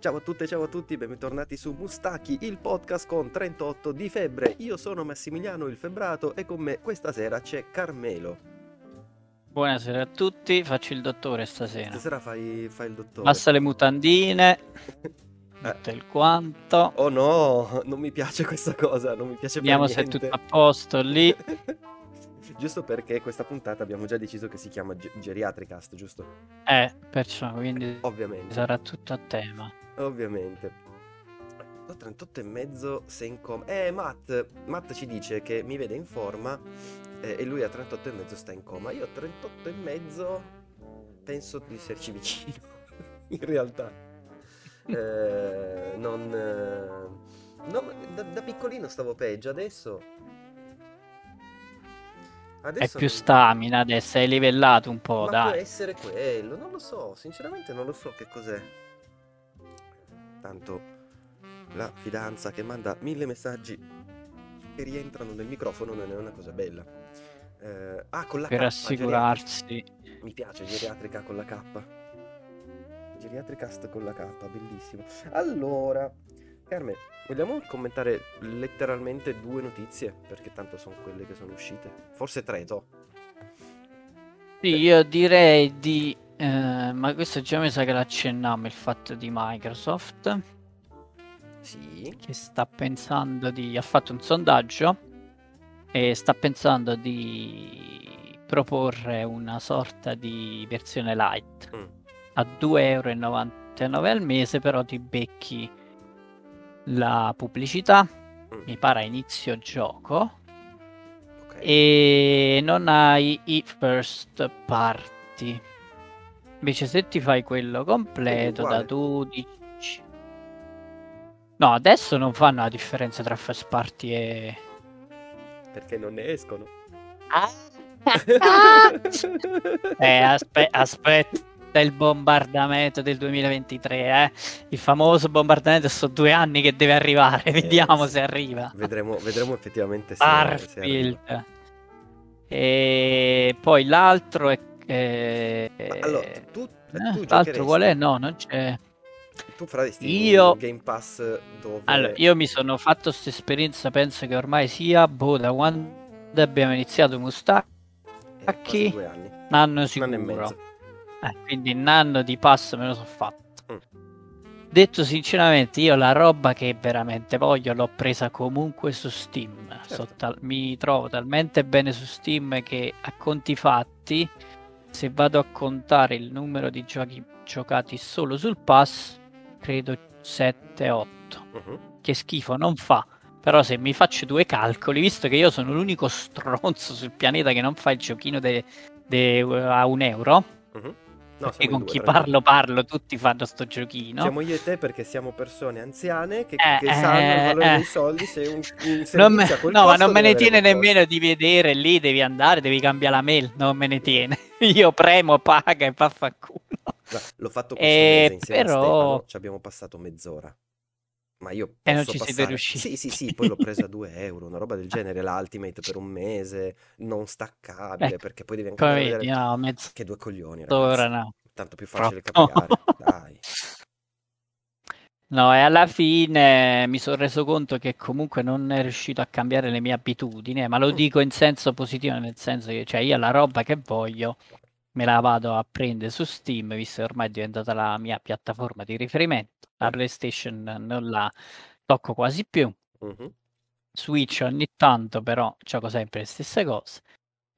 Ciao a tutte, ciao a tutti, bentornati su Mustachi, il podcast con 38 di febbre. Io sono Massimiliano il Febbrato e con me questa sera c'è Carmelo. Buonasera a tutti, faccio il dottore stasera. Stasera fai, fai il dottore. Basta le mutandine, Eh. tutto il quanto. Oh no, non mi piace questa cosa, non mi piace Vediamo per se è niente. tutto a posto lì. giusto perché questa puntata abbiamo già deciso che si chiama Ge- Geriatricast, giusto? Eh, perciò, quindi Ovviamente. sarà tutto a tema. Ovviamente. Ho 38 e mezzo sei in coma. Eh, Matt, Matt ci dice che mi vede in forma eh, e lui a 38 e mezzo sta in coma. Io a 38 e mezzo penso di esserci vicino, in realtà. Eh, non... eh, no, da, da piccolino stavo peggio, adesso... È Adesso più non- stamina adesso, hai livellato un po', ma può dai. essere quello, non lo so, sinceramente non lo so che cos'è. Tanto la fidanza che manda mille messaggi che rientrano nel microfono non è una cosa bella. Eh, ah, con la Per K, assicurarsi. geriatrica. Mi piace geriatrica con la K. Geriatricast con la K, bellissimo. Allora, Carmen, vogliamo commentare letteralmente due notizie? Perché tanto sono quelle che sono uscite. Forse tre, to. Sì, io direi di... eh, ma questo già mi sa che l'accennammo, il fatto di Microsoft, Sì. che sta pensando di... ha fatto un sondaggio e sta pensando di proporre una sorta di versione light Mm. a 2,99 euro al mese, però ti becchi la pubblicità, Mm. mi pare a inizio gioco, Ok. e non hai i first party. Invece se ti fai quello completo da uguale. 12... No, adesso non fanno la differenza tra first party e... Perché non ne escono. Eh, aspe- aspetta il bombardamento del 2023, eh. Il famoso bombardamento sono due anni che deve arrivare, vediamo sì. se arriva. vedremo, vedremo effettivamente se, se arriva. E poi l'altro è... eh, allora, tu, eh, tu l'altro giocheresti- qual è? No, non c'è. Tu faresti Io- Game Pass dove... Allora, io mi sono fatto questa esperienza, penso che ormai sia, boh, da quando abbiamo iniziato Mustacchi, eh, quasi chi? due anni. un anno Un anno e sicuro. mezzo. Eh, quindi un anno di pass me lo sono fatto. Mm. Detto sinceramente, io la roba che veramente voglio l'ho presa comunque su Steam. Certo. So tal- mi trovo talmente bene su Steam che a conti fatti, se vado a contare il numero di giochi giocati solo sul pass, credo 7-8. Mhm. Che schifo non fa. Però se mi faccio due calcoli, visto che io sono l'unico stronzo sul pianeta che non fa il giochino de- de- a un euro, Mhm. No, e con due, chi tranquillo. parlo parlo, tutti fanno sto giochino. Siamo io e te perché siamo persone anziane che, Eh, che sanno il eh, valore eh. dei soldi se un, un me- no, ma non me ne tiene nemmeno di vedere lì, devi andare, devi cambiare la mail, non me ne tiene. Io premo, paga e vaffanculo. L'ho fatto questo Eh, mese insieme però- a Stefano, ci abbiamo passato mezz'ora. Ma io E non posso ci siete passare- riusciti. Sì, sì, sì, poi l'ho preso a 2 euro, una roba del genere, l'Ultimate per un mese, non staccabile, Ecco, perché poi devi anche Come a vedi, vedere... no, mezz'ora Che due coglioni, ragazzi. no. Tanto più facile Troppo. capire, dai. No, e alla fine mi sono reso conto che comunque non è riuscito a cambiare le mie abitudini, eh, ma lo Mm. dico in senso positivo, nel senso che cioè, io la roba che voglio me la vado a prendere su Steam, visto che ormai è diventata la mia piattaforma di riferimento. La Eh. PlayStation non la tocco quasi più. Mhm. Switch ogni tanto, però gioco sempre le stesse cose.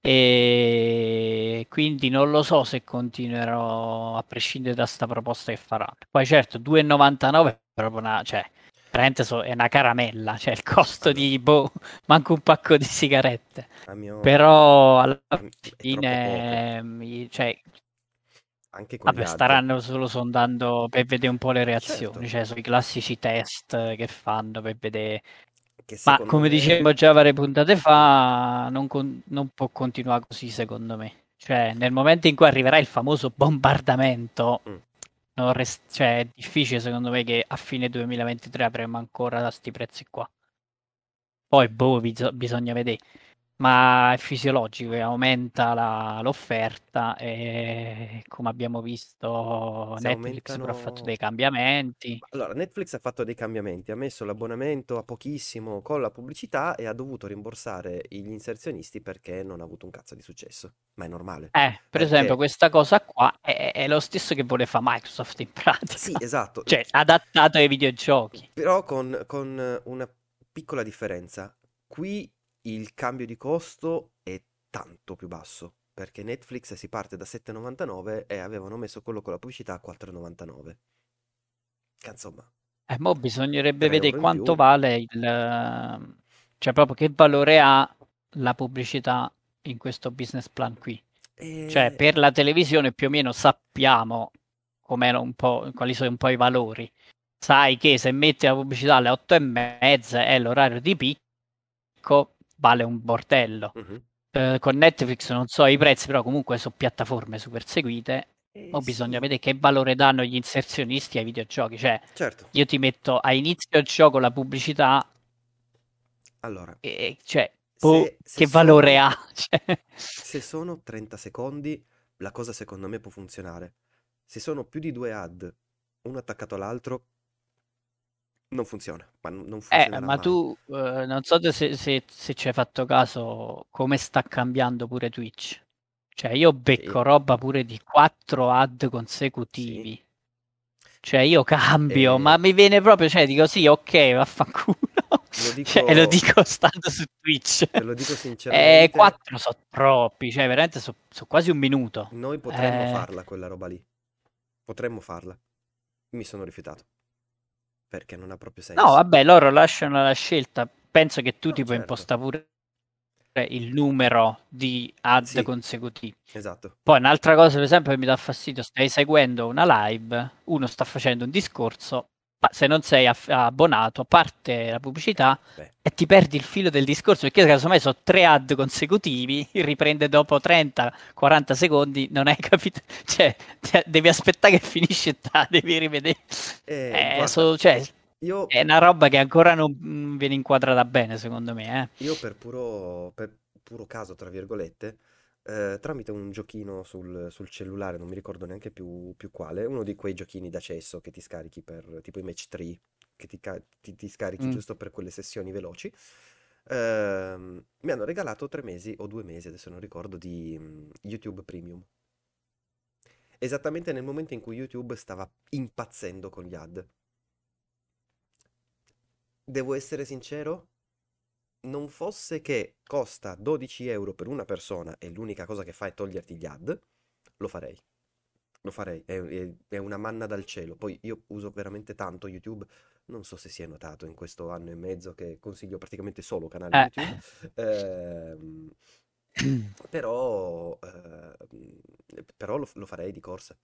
E quindi non lo so se continuerò a prescindere da sta proposta che faranno. Poi certo, 2,99 è proprio una, cioè, veramente so- è una caramella, cioè il costo di, boh, manco un pacco di sigarette. Mio... Però alla troppo fine, mi- cioè, Anche con vabbè, staranno solo sondando per vedere un po' le reazioni, Certo. cioè sui classici test che fanno per vedere ma come me- dicevo già varie puntate fa, non, con- non può continuare così secondo me. Cioè, nel momento in cui arriverà il famoso bombardamento, Mm. Rest- cioè, è difficile secondo me che a fine 2023 avremo ancora questi prezzi qua. Poi, boh, bis- bisogna vedere. Ma è fisiologico e aumenta la- l'offerta e come abbiamo visto Se Netflix pure ha fatto aumentano... dei cambiamenti. Allora, Netflix ha fatto dei cambiamenti, ha messo l'abbonamento a pochissimo con la pubblicità e ha dovuto rimborsare gli inserzionisti perché non ha avuto un cazzo di successo. Ma è normale. Eh, per esempio, Perché questa cosa qua è, è lo stesso che vuole fare Microsoft in sì, pratica, esatto, cioè adattato ai videogiochi. però con, con una piccola differenza. Qui il cambio di costo è tanto più basso, perché Netflix si parte da 7,99 e avevano messo quello con la pubblicità a 4,99. Che insomma, E mo bisognerebbe 3 vedere quanto vale il... cioè proprio che valore ha la pubblicità in questo business plan qui. Cioè, E... per la televisione più o meno sappiamo com'era un po', quali sono un po' i valori. Sai che se metti la pubblicità alle otto e mezza è l'orario di picco, vale un bordello. Mhm. Eh, con Netflix non so i prezzi, però comunque sono piattaforme super seguite. Eh, O bisogna sì, vedere che valore danno gli inserzionisti ai videogiochi. Cioè, certo. io ti metto a inizio gioco la pubblicità Allora, e cioè, boh, se, se che valore sono, ha? Cioè, se sono 30 secondi, la cosa secondo me può funzionare. Se sono più di due ad, uno attaccato all'altro, non funziona, ma non Eh, ma mai. tu eh, non so se, se- se ci hai fatto caso come sta cambiando pure Twitch. Cioè, io becco Sì, roba pure di 4 ad sì. consecutivi. Cioè, io cambio, ma E mi viene proprio, cioè, dico sì, ok, vaffanculo. lo Cioè, e lo dico, dico stando su Twitch. te lo dico E sinceramente, 4 sono troppi, cioè, veramente sono quasi un minuto. noi potremmo Eh, farla quella roba lì. Potremmo farla. Mi sono rifiutato, perché non ha proprio no, senso. vabbè, loro lasciano la scelta. Penso che tu No, ti puoi certo. impostare pure il numero di ad Sì, consecutivi. esatto. Poi un'altra cosa, per esempio, che mi dà fastidio, stai seguendo una live, uno sta facendo un discorso, se non sei aff- abbonato, parte la pubblicità Beh, e ti perdi il filo del discorso, perché casomai sono tre ad consecutivi, riprende dopo 30-40 secondi, non hai capito, cioè, devi aspettare che finisce la devi rivedere. eh, Eh, so- cioè, io, è una roba che ancora non non viene inquadrata bene, secondo me, eh. io per puro, per puro caso, tra virgolette, eh, tramite un giochino sul, sul cellulare, non mi ricordo neanche più, più quale, uno di quei giochini da cesso che ti scarichi per tipo i match 3, che ti, ti- ti scarichi Mm. giusto per quelle sessioni veloci, ehm, mi hanno regalato tre mesi o due mesi, adesso non ricordo, di mm, YouTube Premium. Esattamente nel momento in cui YouTube stava impazzendo con gli ad. Devo essere sincero? Non fosse che costa 12 euro per una persona e l'unica cosa che fa è toglierti gli ad, lo farei. Lo farei, è, è- è una manna dal cielo. Poi io uso veramente tanto YouTube, non so se si è notato in questo anno e mezzo che consiglio praticamente solo canali Eh. YouTube, ehm, però, ehm, però lo, lo farei di corsa.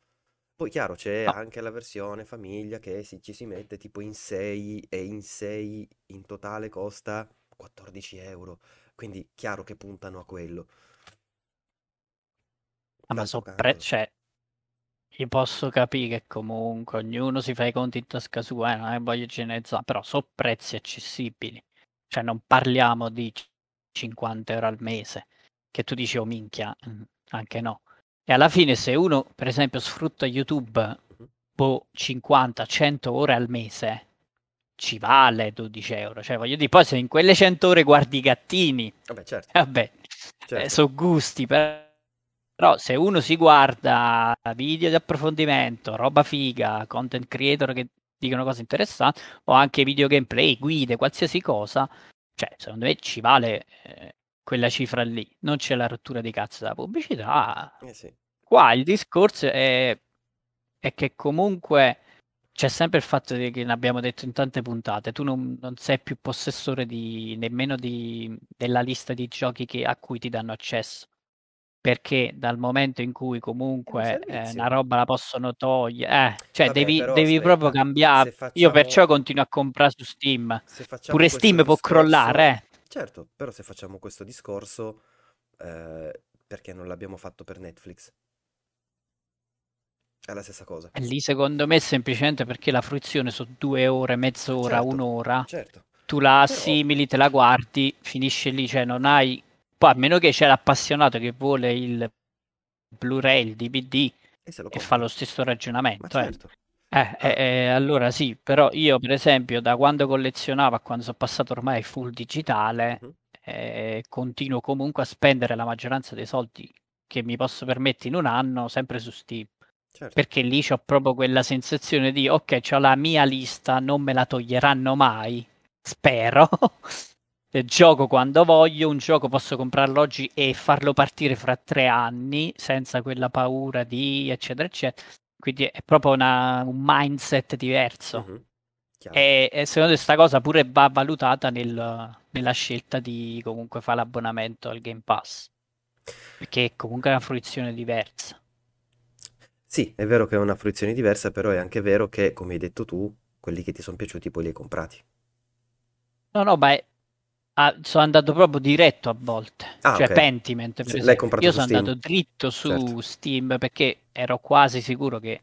Poi chiaro, c'è anche la versione famiglia che si- ci si mette tipo in 6 e in 6 in totale costa 14 euro. Quindi chiaro che puntano a quello. Ah, ma so pre- cioè, io posso capire che comunque ognuno si fa i conti in tasca sua, eh, non è voglio generalizzare, però so prezzi accessibili. Cioè, non parliamo di c- 50 euro al mese, che tu dici, oh minchia, mm, anche no. E alla fine se uno, per esempio, sfrutta YouTube, boh, 50-100 ore al mese, ci vale 12 euro. Cioè, voglio dire, poi se in quelle 100 ore guardi i gattini, Vabbè, certo, vabbè, certo. sono gusti, per- però se uno si guarda video di approfondimento, roba figa, content creator che dicono cose interessanti, o anche video gameplay, guide, qualsiasi cosa, cioè secondo me ci vale eh, quella cifra lì. Non c'è la rottura di cazzo della pubblicità. Eh sì. Qua il discorso è, è che comunque c'è sempre il fatto di- che ne abbiamo detto in tante puntate, tu non, non sei più possessore di, nemmeno di, della lista di giochi che- a cui ti danno accesso perché dal momento in cui un comunque eh, una roba la possono togliere, eh, cioè Vabbè, devi, però devi proprio aspetta, cambiare. se Io perciò facciamo, continuo a comprare su Steam. facciamo Pure Steam può crollare, discorso, eh. certo, però se facciamo questo discorso, eh, perché non l'abbiamo fatto per Netflix? È la stessa cosa. E lì secondo me è semplicemente perché la fruizione sono due ore, mezz'ora, Certo, un'ora. certo. Tu la assimili, te la guardi, finisce lì, cioè non hai Poi a meno che c'è l'appassionato che vuole il Blu-ray, il DVD E e fa lo stesso ragionamento. eh. certo. Eh, Ah. eh, eh, allora sì, però io per esempio da quando collezionavo a quando sono passato ormai full digitale, Mhm. eh, continuo comunque a spendere la maggioranza dei soldi che mi posso permettere in un anno sempre su Steam. Certo. Perché lì ho proprio quella sensazione di ok, ho la mia lista, non me la toglieranno mai, spero. Gioco quando voglio, un gioco posso comprarlo oggi e farlo partire fra tre anni senza quella paura di eccetera eccetera. Quindi è proprio una- un mindset diverso. Mhm. Chiaro. E, e secondo me questa cosa pure va valutata nel- nella scelta di comunque fare l'abbonamento al Game Pass. Perché è comunque una fruizione diversa. Sì, è vero che è una fruizione diversa, però è anche vero che, come hai detto tu, quelli che ti sono piaciuti poi li hai comprati. No, no, ma è- ah, sono andato proprio diretto a volte. Ah, Cioè ok. Pentiment, per l'hai comprato Io sono Steam. andato dritto su Certo. Steam perché ero quasi sicuro che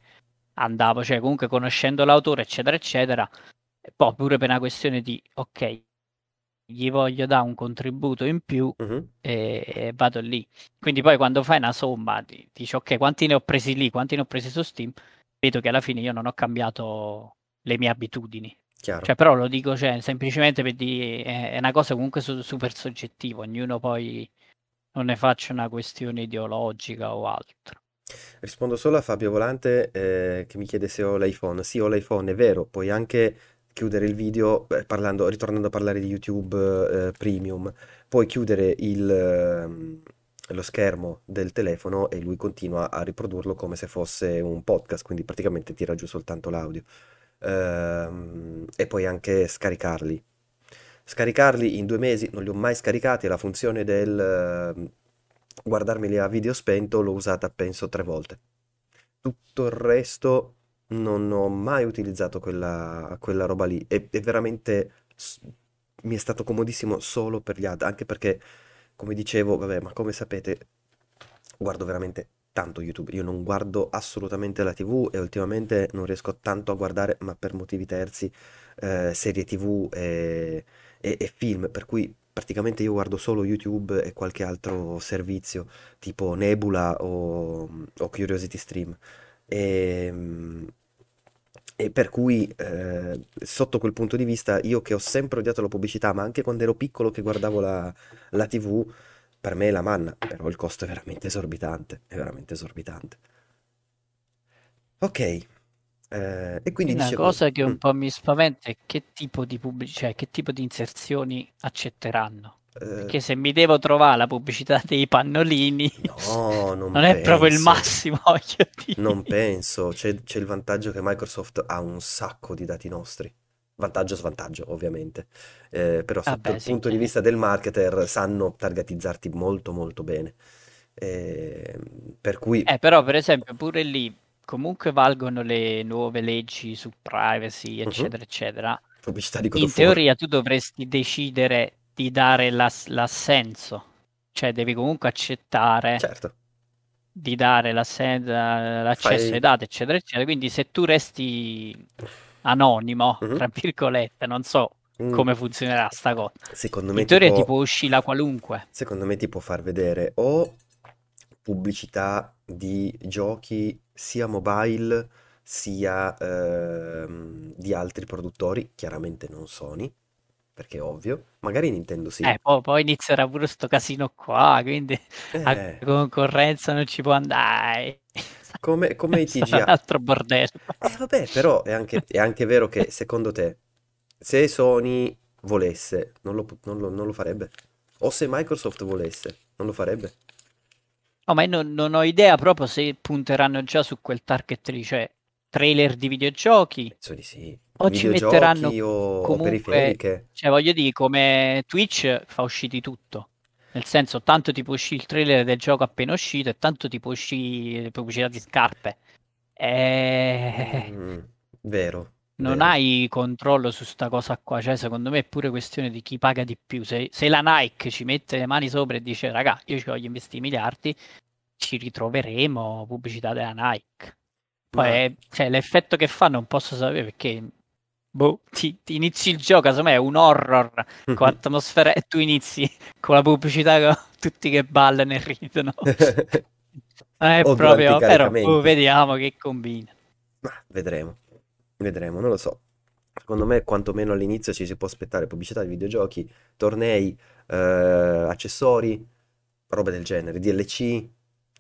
andavo, cioè comunque conoscendo l'autore, eccetera, eccetera. Poi pure per una questione di, ok, gli voglio dare un contributo in più Mhm. e, e vado lì. Quindi poi quando fai una somma, di- dici ok, quanti ne ho presi lì, quanti ne ho presi su Steam, vedo che alla fine io non ho cambiato le mie abitudini. Chiaro. Cioè, però lo dico cioè, semplicemente per dire, è una cosa comunque su- super soggettiva, ognuno poi non ne faccia una questione ideologica o altro. Rispondo solo a Fabio Volante eh, che mi chiede se ho l'iPhone. Sì, ho l'iPhone, è vero. Puoi anche chiudere il video eh, parlando, ritornando a parlare di YouTube eh, Premium. Puoi chiudere il, ehm, lo schermo del telefono e lui continua a riprodurlo come se fosse un podcast, quindi praticamente tira giù soltanto l'audio. Ehm, e puoi anche scaricarli. Scaricarli in due mesi non li ho mai scaricati, la funzione del ehm, guardarmeli a video spento l'ho usata penso tre volte. Tutto il resto non ho mai utilizzato quella, quella roba lì. E, e veramente s- mi è stato comodissimo solo per gli ad, anche perché, come dicevo, vabbè, ma come sapete, guardo veramente tanto YouTube. Io non guardo assolutamente la TV e ultimamente non riesco tanto a guardare, ma per motivi terzi, eh, serie TV e, e- e film. Per cui praticamente io guardo solo YouTube e qualche altro servizio, tipo Nebula o, o Curiosity Stream. E, e per cui, eh, sotto quel punto di vista, io che ho sempre odiato la pubblicità, ma anche quando ero piccolo che guardavo la, la TV, per me è la manna, però il costo è veramente esorbitante, è veramente esorbitante. Ok, eh, e quindi Una dicevo, cosa che mm, un po' mi spaventa è che tipo di pubblic- cioè che tipo di inserzioni accetteranno. Eh, Perché se mi devo trovare la pubblicità dei pannolini, no, non non è proprio il massimo, non penso, c'è c'è il vantaggio che Microsoft ha un sacco di dati nostri. Vantaggio svantaggio, ovviamente. Eh, però sotto Vabbè, il sì. punto di vista del marketer sanno targetizzarti molto molto bene. Eh, per cui, Eh, però per esempio pure lì comunque valgono le nuove leggi su privacy, mhm, eccetera, eccetera. pubblicità di In teoria tu dovresti decidere di dare l'ass- l'assenso, cioè devi comunque accettare Certo, di dare l'assen- l'accesso ai fai... dati, eccetera, eccetera. Quindi se tu resti anonimo, Mhm. tra virgolette, non so Mm, come funzionerà sta cosa. Secondo In me ti teoria ti può, uscire qualunque. secondo me ti può far vedere o pubblicità di giochi sia mobile sia ehm, di altri produttori, chiaramente non Sony, perché è ovvio, magari Nintendo sì. Eh, poi, poi inizierà pure sto casino qua, quindi la Eh, concorrenza non ci può andare. come, come i Sarà un TGA. altro bordello. Eh vabbè, però è anche, è anche vero che secondo te, se Sony volesse, non lo, non lo- non lo farebbe? O se Microsoft volesse, non lo farebbe? No, ma io non, non ho idea proprio se punteranno già su quel target lì, cioè trailer di videogiochi, Penso di sì. o ci metteranno o, comunque, periferiche. cioè voglio dire, come Twitch fa usciti tutto. Nel senso, tanto ti può uscire il trailer del gioco appena uscito e tanto ti può uscire pubblicità di scarpe. Eh, Mm, vero, non vero. hai controllo su sta cosa qua, cioè secondo me è pure questione di chi paga di più. Se, se la Nike ci mette le mani sopra e dice, raga, io ci voglio investire miliardi, ci ritroveremo pubblicità della Nike. Poi, è- cioè, l'effetto che fa non posso sapere perché, boh, ti, ti inizi il gioco, secondo me è un horror con atmosfera e tu inizi con la pubblicità, con- tutti che ballano e ridono. è O proprio, però caricamenti. oh, vediamo che combina. Ma vedremo, vedremo, non lo so. Secondo me, quantomeno all'inizio ci si può aspettare pubblicità di videogiochi, tornei, eh, accessori, robe del genere, DLC,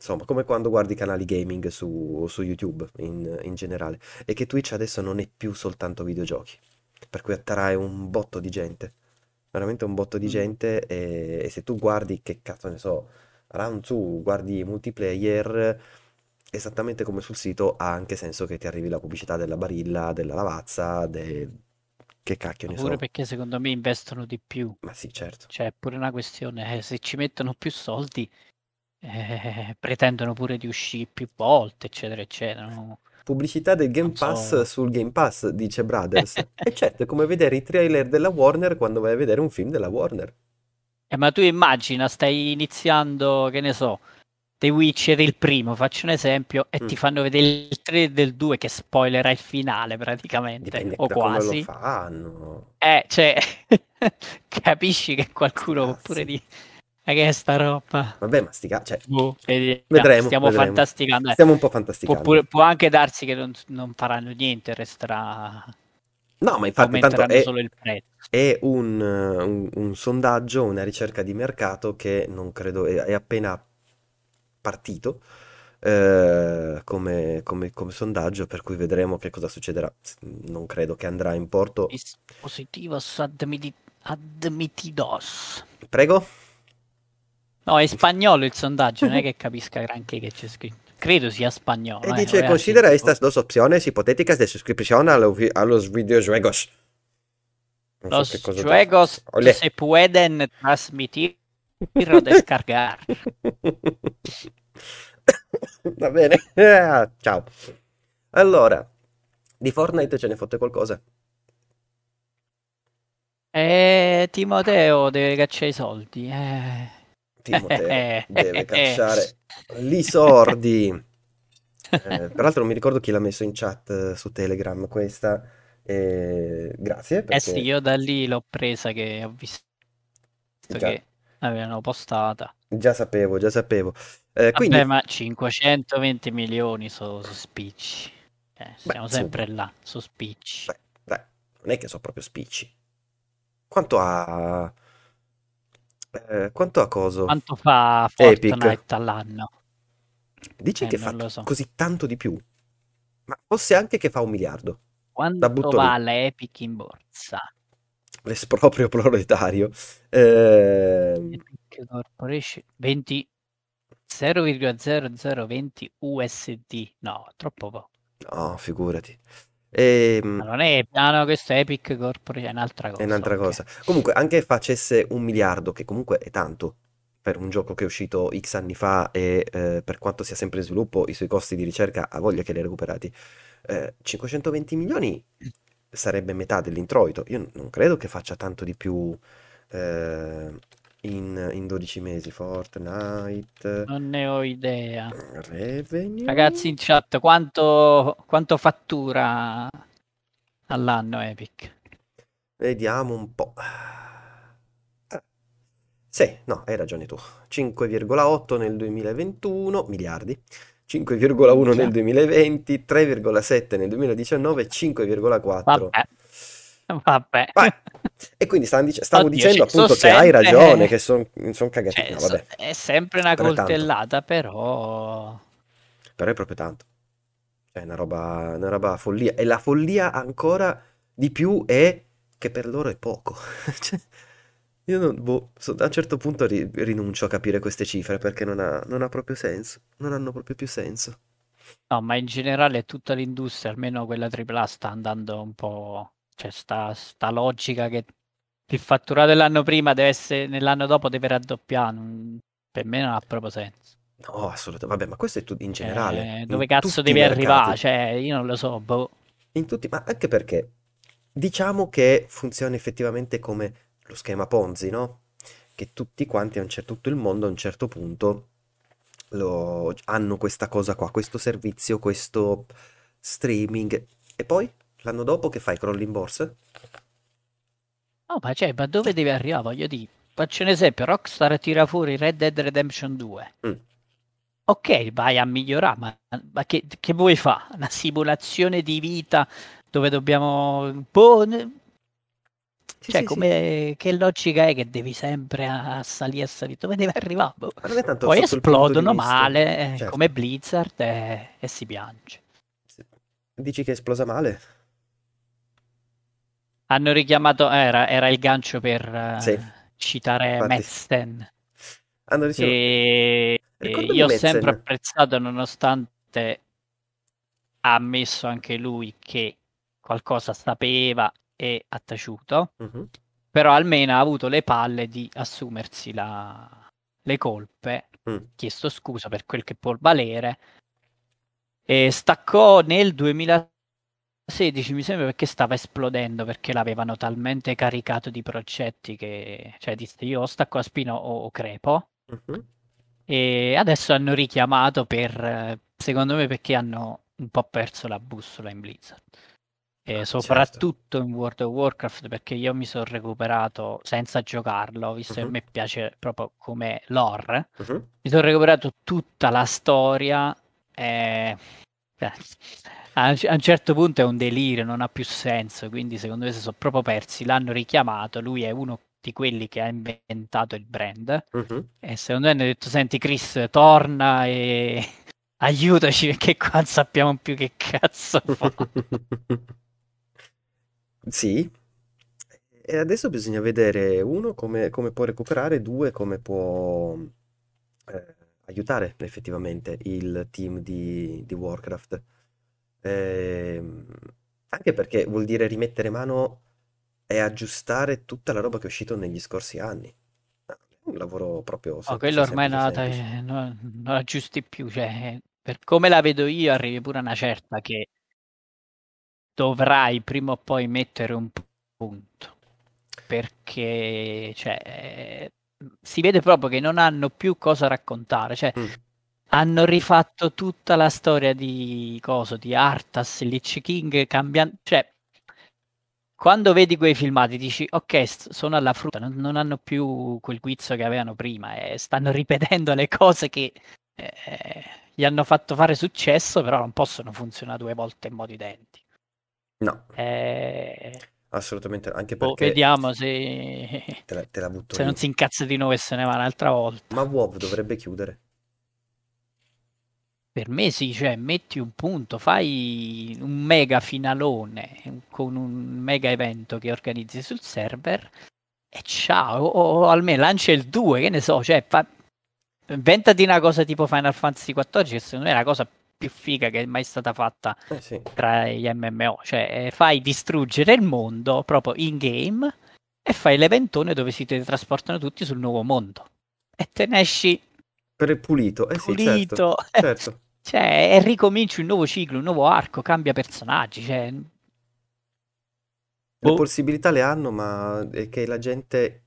insomma, come quando guardi canali gaming su, su YouTube in, in generale. E che Twitch adesso non è più soltanto videogiochi, per cui attrae un botto di gente, veramente un botto di Mm. gente. E, e se tu guardi, che cazzo ne so, round 2, guardi multiplayer esattamente come sul sito, ha anche senso che ti arrivi la pubblicità della Barilla, della Lavazza, de... che cacchio ne Pure so. perché secondo me investono di più. Ma sì, certo. Cioè, è pure una questione, eh, se ci mettono più soldi, eh, pretendono pure di uscire più volte, eccetera, eccetera. no? Pubblicità del Game Non Pass so. sul Game Pass, dice Brothers. E certo, è come vedere i trailer della Warner quando vai a vedere un film della Warner. Eh, ma tu immagina, stai iniziando, che ne so, The Witcher il primo, faccio un esempio, e Mm. ti fanno vedere il 3 del 2 che spoilerà il finale praticamente, Dipende o come lo quasi. fanno. Eh, cioè, capisci che qualcuno può pure Cazzi. Ma che è sta roba? Vabbè, ma sti cioè, Boh, vediamo, vedremo, stiamo vedremo. fantasticando. eh. Stiamo un po' fantasticando. pure- può anche darsi che non, non faranno niente, resterà, No, ma infatti, tanto è, solo il prezzo. è un, un- un sondaggio, una ricerca di mercato che non credo è, è appena partito eh, come, come- come sondaggio, per cui vedremo che cosa succederà. Non credo che andrà in porto. Dispositivos admiti- admitidos. Prego? No, è spagnolo il sondaggio, non è che capisca granché che c'è scritto. Credo sia spagnolo. E eh, dice, considera estas dos opciones hipotéticas de suscripción a, lo- a los videojuegos. Non so Los cosa juegos Olé. se pueden transmitir o descargar. Va bene. Ah, ciao. Allora, di Fortnite ce ne fotte qualcosa? Eh, Timoteo deve cacciare i soldi. Eh. Timoteo deve cacciare i sordi. Eh, peraltro non mi ricordo chi l'ha messo in chat eh, su Telegram questa. Eh, grazie Eh perché sì, io da lì l'ho presa che ho visto già, che l'avevano postata. già sapevo, già sapevo. Eh, Vabbè, quindi, ma 520 milioni su, su spicci. Eh, siamo sempre là, su spicci. beh, dai, non è che sono proprio spicci. Quanto ha... eh, quanto ha coso? Quanto fa Epic. Fortnite all'anno? Dici Eh, che fa so. così tanto di più? Ma forse anche che fa un miliardo. Quanto vale Epic in borsa? L'esproprio proletario. Ehm, Epic Corporation 20 0,0020 USD. No, troppo poco. no, figurati. Ehm, Ma non è piano, questo è Epic Corporation, è un'altra cosa. È un'altra ok. cosa. Comunque, anche facesse un miliardo, che comunque è tanto per un gioco che è uscito X anni fa e eh, per quanto sia sempre in sviluppo, i suoi costi di ricerca ha voglia che li ha recuperati. Eh, 520 milioni sarebbe metà dell'introito. Io non credo che faccia tanto di più eh, in, in 12 mesi. Fortnite Non ne ho idea. Revenue. Ragazzi in chat, quanto, quanto fattura all'anno Epic? Vediamo un po'. Sì, no, hai ragione tu. 5,8 nel 2021 miliardi, 5,1 nel Minchia. 2020, 3,7 nel 2019, 5,4. Vabbè, vabbè. Vai. E quindi stavamo dic- stavo Oddio, dicendo appunto che hai sempre- ragione, che sono cagati. Cioè, No, vabbè, è sempre una Però coltellata, però... però è proprio tanto. È una roba, una roba follia. E la follia ancora di più è che per loro è poco. Cioè, io non, boh, so- a un certo punto ri- rinuncio a capire queste cifre perché non ha, non ha proprio senso. Non hanno proprio più senso. No, ma in generale tutta l'industria, almeno quella AAA, sta andando un po'... Cioè, sta, sta logica che il fatturato dell'anno prima deve essere... nell'anno dopo deve raddoppiare. non- Per me non ha proprio senso. No, assolutamente. Vabbè, ma questo è tu- in generale. Eh, dove in cazzo devi arrivare? Cioè, io non lo so, boh. In tutti, ma anche perché diciamo che funziona effettivamente come lo schema Ponzi, no? Che tutti quanti, a un certo, tutto il mondo a un certo punto lo- hanno questa cosa qua, questo servizio, questo streaming. E poi l'anno dopo che fai? Crolli in borsa? No, ma cioè, ma dove devi arrivare? Voglio dire, faccio un esempio, Rockstar tira fuori Red Dead Redemption 2. Mm. Ok, vai a migliorare, ma, ma che, che, vuoi fare? Una simulazione di vita dove dobbiamo... Boh, sì, cioè, sì, come, sì. che logica è che devi sempre a, salire a salire? Dove devi arrivare? Boh. Poi esplodono male, eh, certo. come Blizzard, e, e si piange. Dici che è esplosa male? Hanno richiamato, era, era il gancio per sì. uh, citare Infatti. Metzen. Hanno ricevuto... E... io ho sempre apprezzato, nonostante ha ammesso anche lui che qualcosa sapeva e ha taciuto, uh-huh. però almeno ha avuto le palle di assumersi la... le colpe, mm. chiesto scusa per quel che può valere, e staccò nel 2000 16 mi sembra perché stava esplodendo perché l'avevano talmente caricato di progetti che cioè disse io o stacco a spino o, crepo uh-huh. e adesso hanno richiamato per secondo me perché hanno un po' perso la bussola in Blizzard e ah, soprattutto certo. in World of Warcraft perché io mi sono recuperato senza giocarlo visto uh-huh. che a me piace proprio come lore uh-huh. mi sono recuperato tutta la storia e... A un certo punto è un delirio, non ha più senso, quindi secondo me si sono proprio persi, l'hanno richiamato, lui è uno di quelli che ha inventato il brand uh-huh. e secondo me hanno detto senti Chris torna e aiutaci perché qua non sappiamo più che cazzo fa. sì, e adesso bisogna vedere uno come, come può recuperare, due come può eh, aiutare effettivamente il team di, di Warcraft. Ehm, anche perché vuol dire rimettere mano e aggiustare tutta la roba che è uscita negli scorsi anni. È un lavoro proprio Oh, quello ormai non la, non, non aggiusti più, cioè, per come la vedo io, arrivi pure a una certa che dovrai prima o poi mettere un punto. Perché, cioè, si vede proprio che non hanno più cosa raccontare. Cioè, Mm hanno rifatto tutta la storia di coso, di Arthas, Lich King, cambiando, cioè quando vedi quei filmati dici ok sono alla frutta non, non hanno più quel guizzo che avevano prima e stanno ripetendo le cose che eh, gli hanno fatto fare successo però non possono funzionare due volte in modo identico. No. Eh... assolutamente anche boh, perché vediamo se te la, te la se non si incazza di nuovo e se ne va un'altra volta. Ma WoW dovrebbe chiudere per me sì, cioè metti un punto, fai un mega finalone con un mega evento che organizzi sul server e ciao, o, o almeno lancia il 2, che ne so, cioè fa... inventati una cosa tipo Final Fantasy XIV che secondo me è la cosa più figa che è mai stata fatta eh sì. tra gli MMO, cioè fai distruggere il mondo proprio in game e fai l'eventone dove si teletrasportano tutti sul nuovo mondo e te ne esci per pulito, eh pulito. Sì, certo, certo. Cioè, e ricominci un nuovo ciclo, un nuovo arco, cambia personaggi. Cioè... Le boh. possibilità le hanno, ma è che la gente,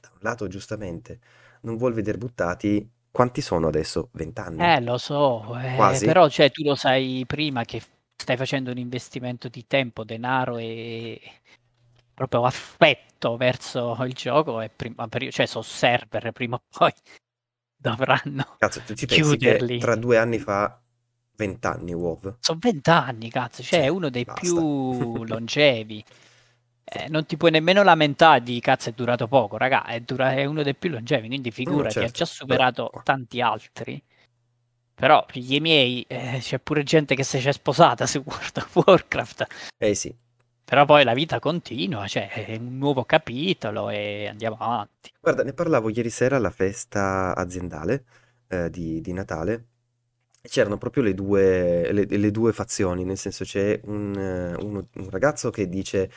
da un lato giustamente, non vuol vedere buttati. Quanti sono adesso? Vent'anni? Eh, lo so, eh, Quasi. però cioè, tu lo sai prima che stai facendo un investimento di tempo, denaro e proprio affetto verso il gioco e prima, cioè sono server prima o poi dovranno Cazzo, tu ci che tra due anni fa vent'anni WoW? Sono vent'anni, cazzo, cioè è uno dei basta. più longevi. Eh, non ti puoi nemmeno lamentare di cazzo è durato poco, raga, è, dura- è uno dei più longevi, quindi figura mm, certo. ha già superato Beh. tanti altri. Però gli miei eh, c'è pure gente che si è sposata su World of Warcraft. Eh sì. Però poi la vita continua, cioè è un nuovo capitolo e andiamo avanti. Guarda, ne parlavo ieri sera alla festa aziendale eh, di, di Natale. C'erano proprio le due, le, le due fazioni, nel senso c'è un, uno- un ragazzo che dice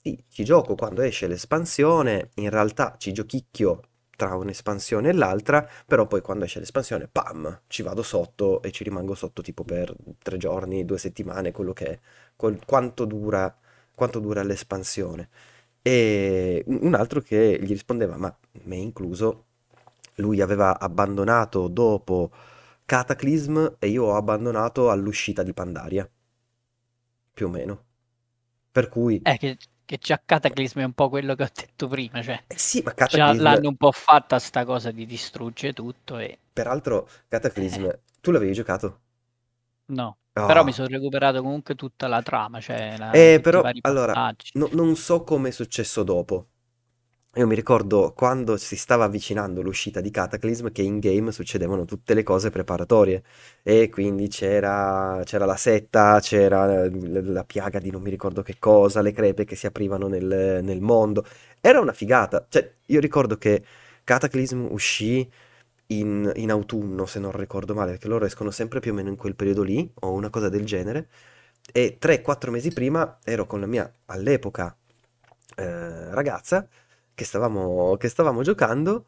sì, ci gioco quando esce l'espansione, in realtà ci giochicchio tra un'espansione e l'altra, però poi quando esce l'espansione, pam, ci vado sotto e ci rimango sotto tipo per tre giorni, due settimane, quello che è, quel- quanto dura quanto dura l'espansione. E un altro che gli rispondeva, ma me incluso, lui aveva abbandonato dopo Cataclysm e io ho abbandonato all'uscita di Pandaria, più o meno. Per cui... Eh, che, che già Cataclysm è un po' quello che ho detto prima, cioè Eh sì, ma già Cataclysm, l'hanno un po' fatta sta cosa di distrugge tutto e peraltro, Cataclysm, eh, tu l'avevi giocato? no, però mi sono recuperato comunque tutta la trama, cioè la- Eh, però, allora, no- non so come è successo dopo. Io mi ricordo quando si stava avvicinando l'uscita di Cataclysm che in game succedevano tutte le cose preparatorie e quindi c'era c'era la setta, c'era l- la piaga di non mi ricordo che cosa, le crepe che si aprivano nel, nel mondo. Era una figata. Cioè, io ricordo che Cataclysm uscì in, in autunno, se non ricordo male, perché loro escono sempre più o meno in quel periodo lì, o una cosa del genere. E 3-4 mesi prima ero con la mia, all'epoca, eh, ragazza che stavamo, che stavamo giocando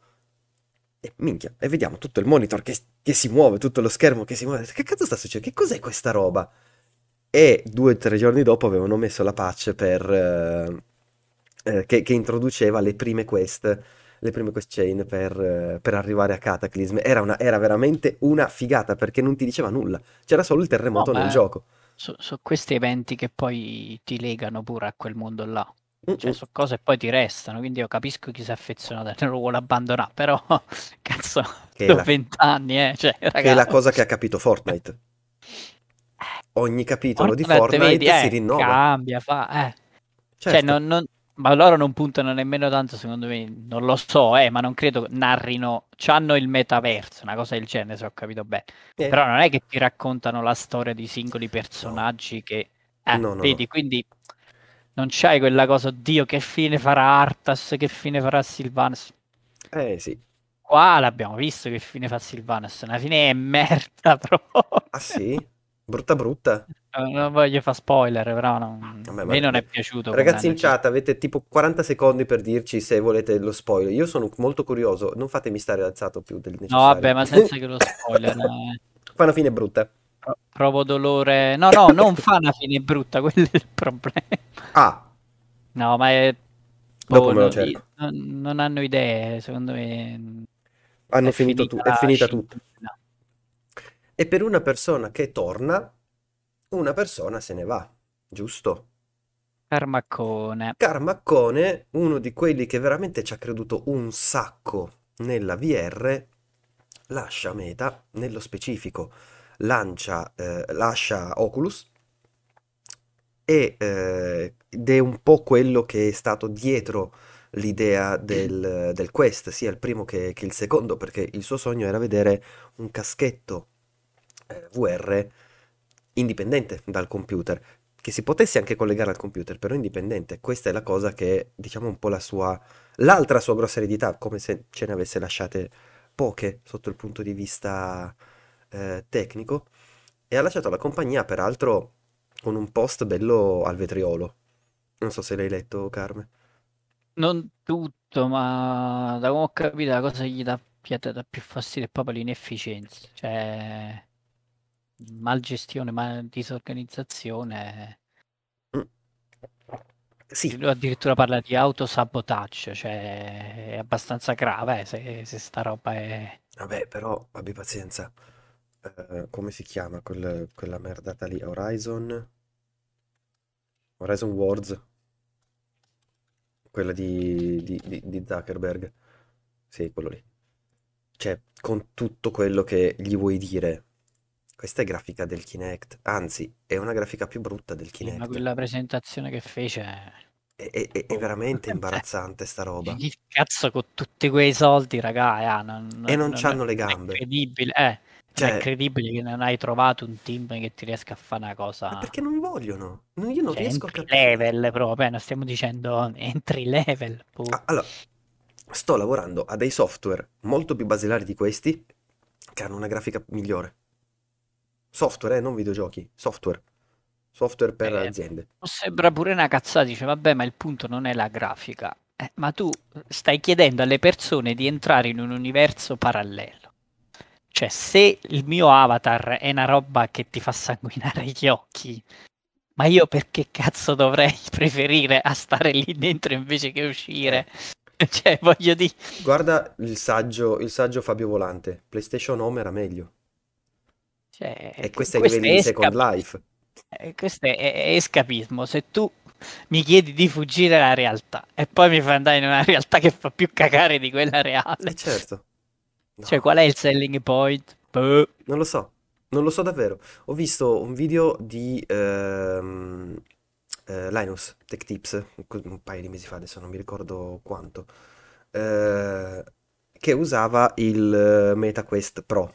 e minchia, e vediamo tutto il monitor che, che si muove, tutto lo schermo che si muove. Che cazzo sta succedendo? Che cos'è questa roba? E due o tre giorni dopo avevano messo la patch per, eh, eh, che, che introduceva le prime quest, le prime quest chain per, eh, per arrivare a Cataclysm. Era, una- era veramente una figata perché non ti diceva nulla, c'era solo il No, terremoto nel ma gioco. sono questi eventi che poi ti legano pure a quel mondo là. Cioè, Mm-mm. sono cose che poi ti restano, quindi io capisco chi si è affezionato e non lo vuole abbandonare, però, cazzo, Che la, vent'anni, eh, cioè, che è la cosa che ha capito Fortnite. Ogni capitolo di Fortnite, vedi, Fortnite si eh, rinnova. cambia, fa, eh. Cioè, Certo. non, non- ma loro non puntano nemmeno tanto, secondo me, non lo so, eh, ma non credo narrino, c'hanno il metaverso, una cosa del genere, se ho capito bene. Eh, Però non è che ti raccontano la storia di singoli no, personaggi che, eh, no, no, no. vedi, quindi non c'hai quella cosa, oddio, che fine farà Arthas, che fine farà Sylvanas. Eh sì. Qua l'abbiamo visto che fine fa Sylvanas, una fine è merda proprio. Ah sì? Brutta brutta. Non non voglio fare spoiler, però non- Vabbè, a me non è piaciuto ragazzi in chat avete tipo 40 secondi per dirci se volete lo spoiler. Io sono molto curioso, non fatemi stare alzato più del No, vabbè, necessario. ma senza che lo spoiler. eh. Fa una fine brutta. Pro- provo dolore. No, no, non fa una fine brutta, quello è il problema. Ah, No, ma è... dopo me lo cerco. non, non hanno idee, secondo me Hanno è finito tu- finita è finita tutto. E per una persona che torna, una persona se ne va, giusto? Carmaccone. Carmaccone, uno di quelli che veramente ci ha creduto un sacco nella VR, lascia Meta, nello specifico lancia, eh, lascia Oculus e, eh, ed è un po' quello che è stato dietro l'idea del, del Quest, sia il primo che, che il secondo, perché il suo sogno era vedere un caschetto VR indipendente dal computer, che si potesse anche collegare al computer, però indipendente. Questa è la cosa che, diciamo, un po' la sua, l'altra sua grossa eredità, come se ce ne avesse lasciate poche sotto il punto di vista eh, tecnico. E ha lasciato la compagnia, peraltro, con un post bello al vetriolo. Non so se l'hai letto, Carme. Non tutto, ma da come ho capito la cosa gli dà, gli dà più fastidio è proprio l'inefficienza. Cioè, malgestione, ma disorganizzazione. Mm. Sì, Lui addirittura parla di autosabotaggio, cioè è abbastanza grave eh, se, se sta roba è... vabbè, però abbi pazienza. Eh, come si chiama quel- quella merdata lì? Horizon? Horizon Worlds? Quella di, di, di- di Zuckerberg. Sì, quello lì. Cioè, con tutto quello che gli vuoi dire, questa è grafica del Kinect. Anzi, è una grafica più brutta del sì, ma Kinect. quella presentazione che fece... È, è- è- è boh. veramente Cioè, imbarazzante sta roba. il cazzo con tutti quei soldi, raga, eh, non, E non non- c'hanno le non è gambe. credibile, eh, non è Cioè, credibile che non hai trovato un team che ti riesca a fare una cosa... perché non vogliono? Non- io non Cioè, riesco a capire. level proprio, eh, non stiamo dicendo entry level. boh. Ah, allora, sto lavorando a dei software molto più basilari di questi che hanno una grafica migliore. Software, eh, non videogiochi, software. Software per Eh, aziende. sembra pure una cazzata, dice, vabbè, ma il punto non è la grafica. Eh, ma tu stai chiedendo alle persone di entrare in un universo parallelo. Cioè, se il mio avatar è una roba che ti fa sanguinare gli occhi, ma io perché cazzo dovrei preferire a stare lì dentro invece che Eh, uscire? Cioè, voglio dire... guarda il saggio, il saggio Fabio Volante. PlayStation Home era meglio. Cioè, E questo ai questo livelli è di Second escapismo. Life. Eh, questo è, è escapismo. Se tu mi chiedi di fuggire dalla realtà e poi mi fai andare in una realtà che fa più cagare di quella reale. Eh certo. Cioè, No, qual è il selling point? Boh. non lo so, non lo so davvero. Ho visto un video di ehm, eh, Linus Tech Tips un un paio di mesi fa, adesso non mi ricordo quanto, eh, che usava il eh, MetaQuest Pro.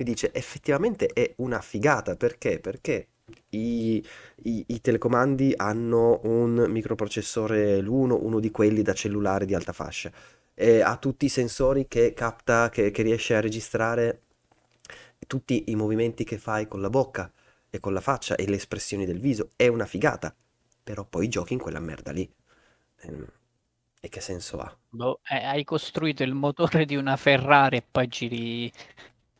E dice, effettivamente è una figata, perché? Perché i, i- i telecomandi hanno un microprocessore l'uno, uno di quelli da cellulare di alta fascia, e ha tutti i sensori che capta, che, che riesce a registrare tutti i movimenti che fai con la bocca e con la faccia e le espressioni del viso. È una figata, però poi giochi in quella merda lì. Ehm, E che senso ha? Boh, eh, hai costruito il motore di una Ferrari e poi giri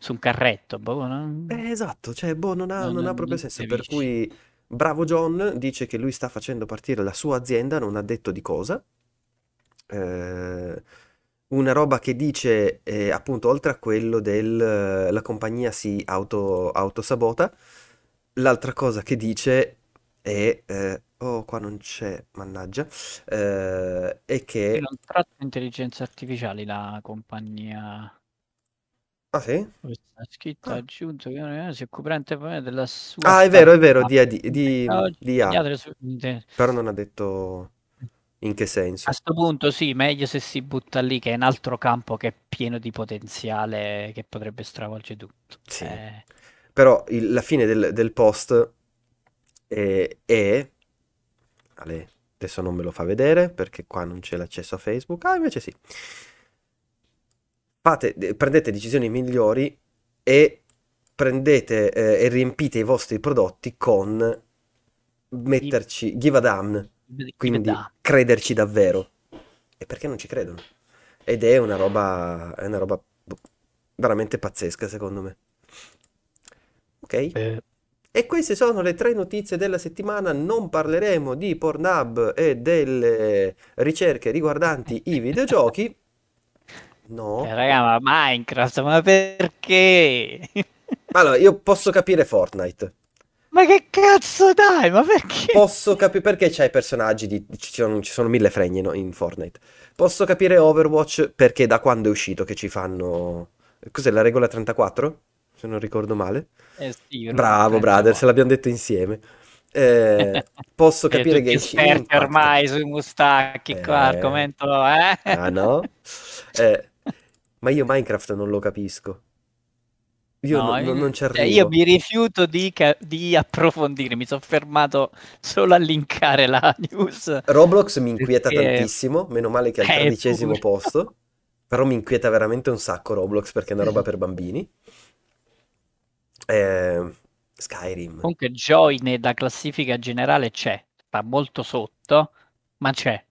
su un carretto. Boh, non, Eh, esatto, cioè, boh, non ha, non- non ha proprio senso. Per cui, bravo John, dice che lui sta facendo partire la sua azienda, non ha detto di cosa. Eh, una roba che dice, eh, appunto, oltre a quello del la compagnia si auto, autosabota, l'altra cosa che dice è, eh, oh, qua non c'è, mannaggia, eh, è che, non tratta intelligenza artificiali la compagnia. Ah sì? Sta scritto Ah, aggiunto che eh, si occupa poi della sua Ah, è vero, è vero, di, di, di, di de- però non ha detto in che A senso. sto punto sì, meglio se si butta lì, che è un altro campo che è pieno di potenziale che potrebbe stravolgere tutto. Sì, Eh, però il- la fine del, del post è, è- Ale, adesso non me lo fa vedere perché qua non c'è l'accesso a Facebook. Ah, invece sì. Fate, prendete decisioni migliori e prendete eh, e riempite i vostri prodotti con metterci give a damn, quindi crederci davvero. E perché non ci credono? Ed è una roba, è una roba veramente pazzesca, secondo me. Ok? Eh, E queste sono le tre notizie della settimana. Non parleremo di Pornhub e delle ricerche riguardanti i videogiochi. Eh, No. raga, ma Minecraft, ma perché? Allora, io posso capire Fortnite. Ma che cazzo dai? Ma perché? Posso capire perché c'hai personaggi di... Ci sono, ci sono mille fregne no, in Fortnite. Posso capire Overwatch perché da quando è uscito che ci fanno... Cos'è la regola 34? Se non ricordo male. Eh sì, Bravo, brother, se 34. l'abbiamo detto insieme. Eh, posso capire Genshin esperti ormai sui mustacchi qua, Eh, argomento, eh? ah no? Eh, ma io Minecraft non lo capisco. Io No, no- no- non io, ci cioè, io arrivo. mi rifiuto di, ca- di approfondire, mi sono fermato solo a linkare la news Roblox mi inquieta perché tantissimo, meno male che è al tredicesimo pure. posto, però mi inquieta veramente un sacco Roblox perché è una roba per bambini. Eh, Skyrim. Comunque Joy nella classifica generale c'è, sta molto sotto, ma c'è.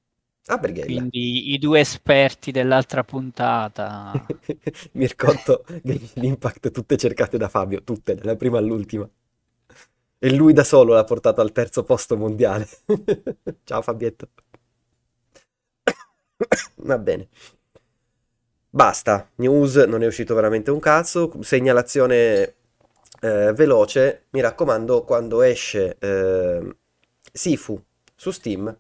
Ah, Brighella. Quindi i due esperti dell'altra puntata. Mi racconto Genshin Impact tutte cercate da Fabio, tutte, dalla prima all'ultima. E lui da solo l'ha portato al terzo posto mondiale. Ciao Fabietto. Va bene. Basta, news, non è uscito veramente un cazzo. Segnalazione eh, veloce, mi raccomando, quando esce eh, Sifu su Steam,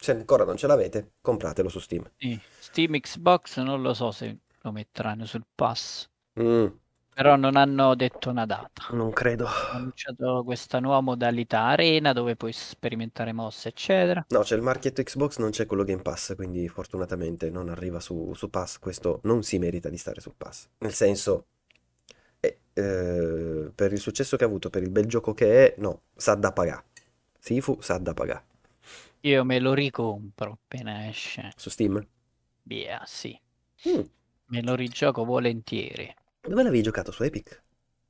se ancora non ce l'avete, compratelo su Steam. Sì, Steam Xbox non lo so se lo metteranno sul pass, Mm, però non hanno detto una data. non credo. Hanno annunciato questa nuova modalità arena dove puoi sperimentare mosse, eccetera. No, c'è il marchietto Xbox, non c'è quello Game Pass, quindi fortunatamente non arriva su, su Pass. Questo non si merita di stare sul Pass. Nel senso, eh, eh, per il successo che ha avuto, per il bel gioco che è, no, sa da pagare. Sifu sa da pagare. Io me lo ricompro appena esce. Su Steam? Via, sì. Mm, Me lo rigioco volentieri. Dove l'avevi giocato? Su Epic?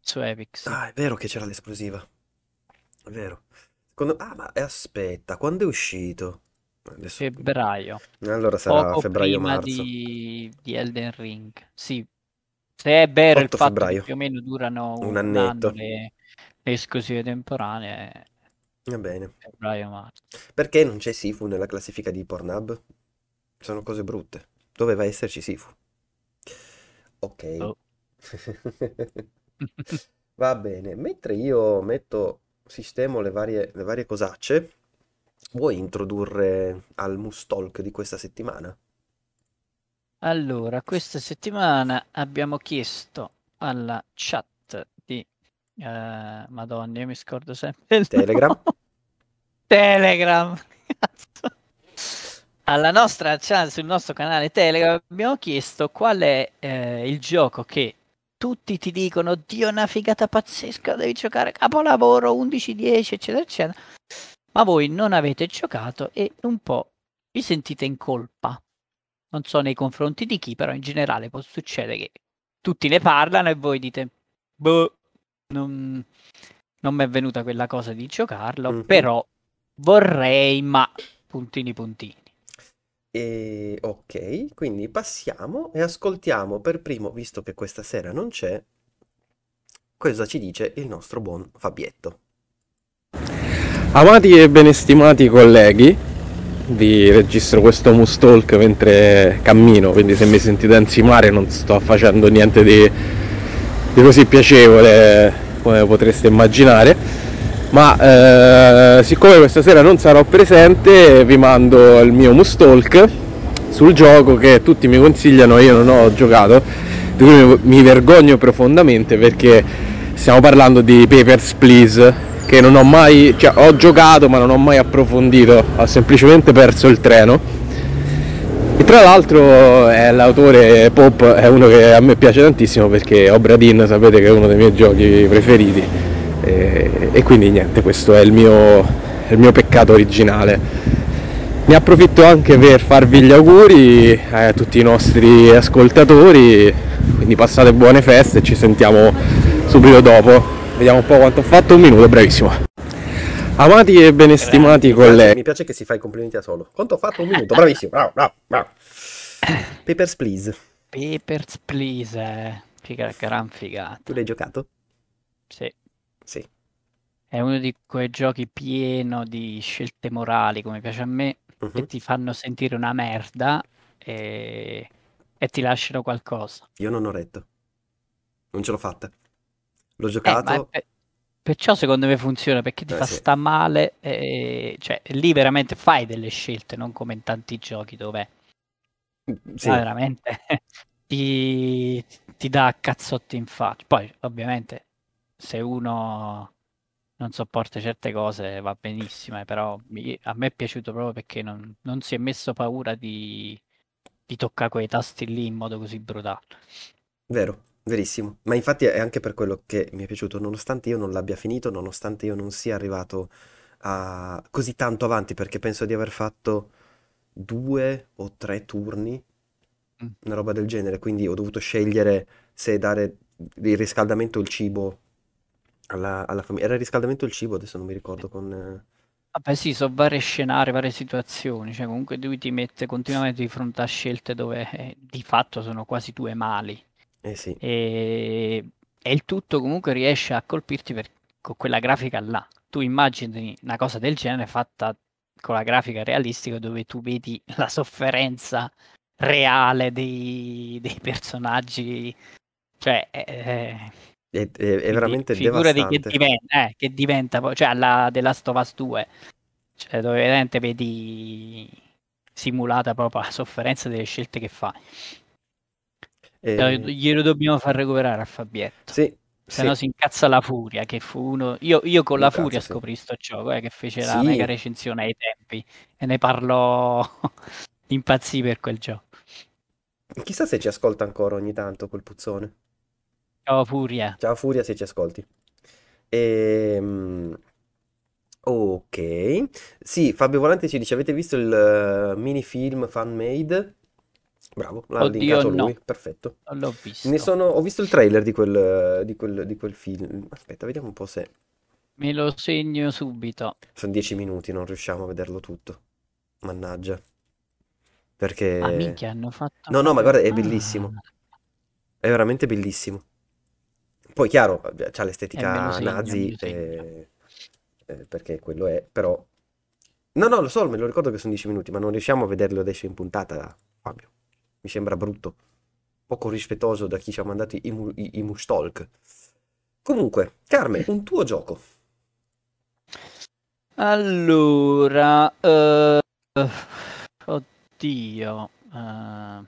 Su Epic, sì. Ah, è vero che c'era l'esplosiva. È vero. Secondo- Ah, ma aspetta, quando è uscito? Adesso... Febbraio. Allora sarà Poco febbraio-marzo. di, di Elden Ring. Sì, se è vero il 8 fatto che febbraio. più o meno durano Un un annetto. anno le, le esclusive temporanee, Va bene. febbraio-marzo. Perché non c'è Sifu nella classifica di Pornhub? Sono cose brutte. Doveva esserci Sifu. Ok. Oh. Va bene. Mentre io metto, sistemo le varie, le varie cosacce, vuoi introdurre al Mustalk di questa settimana? Allora, questa settimana abbiamo chiesto alla chat. Eh, Madonna, io mi scordo sempre il Telegram. Telegram. Alla nostra chat sul nostro canale Telegram abbiamo chiesto qual è eh, il gioco che tutti ti dicono Dio è una figata pazzesca, devi giocare capolavoro 11-10 eccetera eccetera ma voi non avete giocato e un po' vi sentite in colpa non so nei confronti di chi però in generale può succedere che tutti ne parlano e voi dite boh non, non mi è venuta quella cosa di giocarlo Mhm. però vorrei ma puntini puntini E ok, quindi passiamo e ascoltiamo per primo, visto che questa sera non c'è, cosa ci dice il nostro buon Fabietto. Amati e benestimati colleghi, vi registro questo Mustalk mentre cammino, quindi se mi sentite ansimare non sto facendo niente di, di così piacevole come potreste immaginare, ma eh, siccome questa sera non sarò presente vi mando il mio Mustalk sul gioco che tutti mi consigliano io non ho giocato, di cui mi vergogno profondamente perché stiamo parlando di Papers, Please che non ho mai, cioè ho giocato ma non ho mai approfondito, ho semplicemente perso il treno. E tra l'altro è l'autore Pop è uno che a me piace tantissimo perché Obradin sapete che è uno dei miei giochi preferiti e, e quindi niente, questo è il mio, il mio peccato originale. Ne approfitto anche per farvi gli auguri a tutti i nostri ascoltatori, quindi passate buone feste e ci sentiamo subito dopo. Vediamo un po' quanto ho fatto, un minuto, bravissimo. Amati e benestimati piace, colleghi. mi piace che si fa i complimenti da solo. Quanto ho fatto? Un minuto, bravissimo, bravo, bravo, bravo. Papers, Please, Papers, please eh. Figa, gran figata tu l'hai giocato? sì. Sì. È uno di quei giochi pieno di scelte morali, come piace a me, Mhm. che ti fanno sentire una merda e, e ti lasciano qualcosa. Io non ho retto. Non ce l'ho fatta. L'ho Eh, ma è giocato. per- perciò secondo me funziona, perché ti Eh, fa sì. sta male, e, cioè lì veramente fai delle scelte, non come in tanti giochi dove Sì. ah, veramente ti, ti dà cazzotti in faccia. Poi, ovviamente, se uno non sopporta certe cose va benissimo, eh, però mi- a me è piaciuto proprio perché non, non si è messo paura di, di toccare quei tasti lì in modo così brutale. Vero, verissimo. Ma infatti è anche per quello che mi è piaciuto, nonostante io non l'abbia finito, nonostante io non sia arrivato a così tanto avanti, perché penso di aver fatto due o tre turni, Mm. una roba del genere, quindi ho dovuto scegliere se dare il riscaldamento o il cibo alla, alla famiglia. Era il riscaldamento o il cibo, adesso non mi ricordo con... eh, Vabbè, sì, sono vari scenari, varie situazioni, cioè comunque lui ti mette continuamente di fronte a scelte dove eh, di fatto sono quasi due mali. Eh sì, E, e il tutto comunque riesce a colpirti per- con quella grafica là. Tu immagini una cosa del genere fatta con la grafica realistica dove tu vedi la sofferenza reale dei, dei personaggi. Cioè, eh, è, è- è quindi veramente che devastante. diventa, eh, che diventa poi, cioè alla The Last of Us 2, cioè dove veramente vedi simulata proprio la sofferenza delle scelte che fai. Eh, Glielo dobbiamo far recuperare a Fabietto. sì, Se sì, no si incazza la furia, che fu uno... Io, io con la incazza, furia sì. scoprii sto gioco, eh, che fece la mega Sì, recensione ai tempi e ne parlò impazzì per quel gioco. chissà se ci ascolta ancora ogni tanto quel puzzone. Ciao furia. Ciao Furia se ci ascolti. Ehm, ok. Sì, Fabio Volante ci dice, avete visto il eh, minifilm fan-made? Bravo, l'ha Oddio linkato no, lui, perfetto. non l'ho Ne visto. sono, ho visto il trailer di quel, di quel, di quel film. Aspetta, vediamo un po' se... Me lo segno subito. Sono dieci minuti, non riusciamo a vederlo tutto. Mannaggia. Ah, Perché... minchia, hanno fatto No, no, ma guarda, è bellissimo. Ah, È veramente bellissimo. Poi, chiaro, c'ha e l'estetica segno, me nazi, segno. eh, eh, perché quello è, però... No, no, lo so, me lo ricordo che sono 10 minuti, ma non riusciamo a vederlo adesso in puntata, Fabio. Mi sembra brutto. Poco rispettoso da chi ci ha mandato i, mu- i, i Mustalk. Comunque, Carmen, un tuo gioco. Allora, eh, oddio, eh,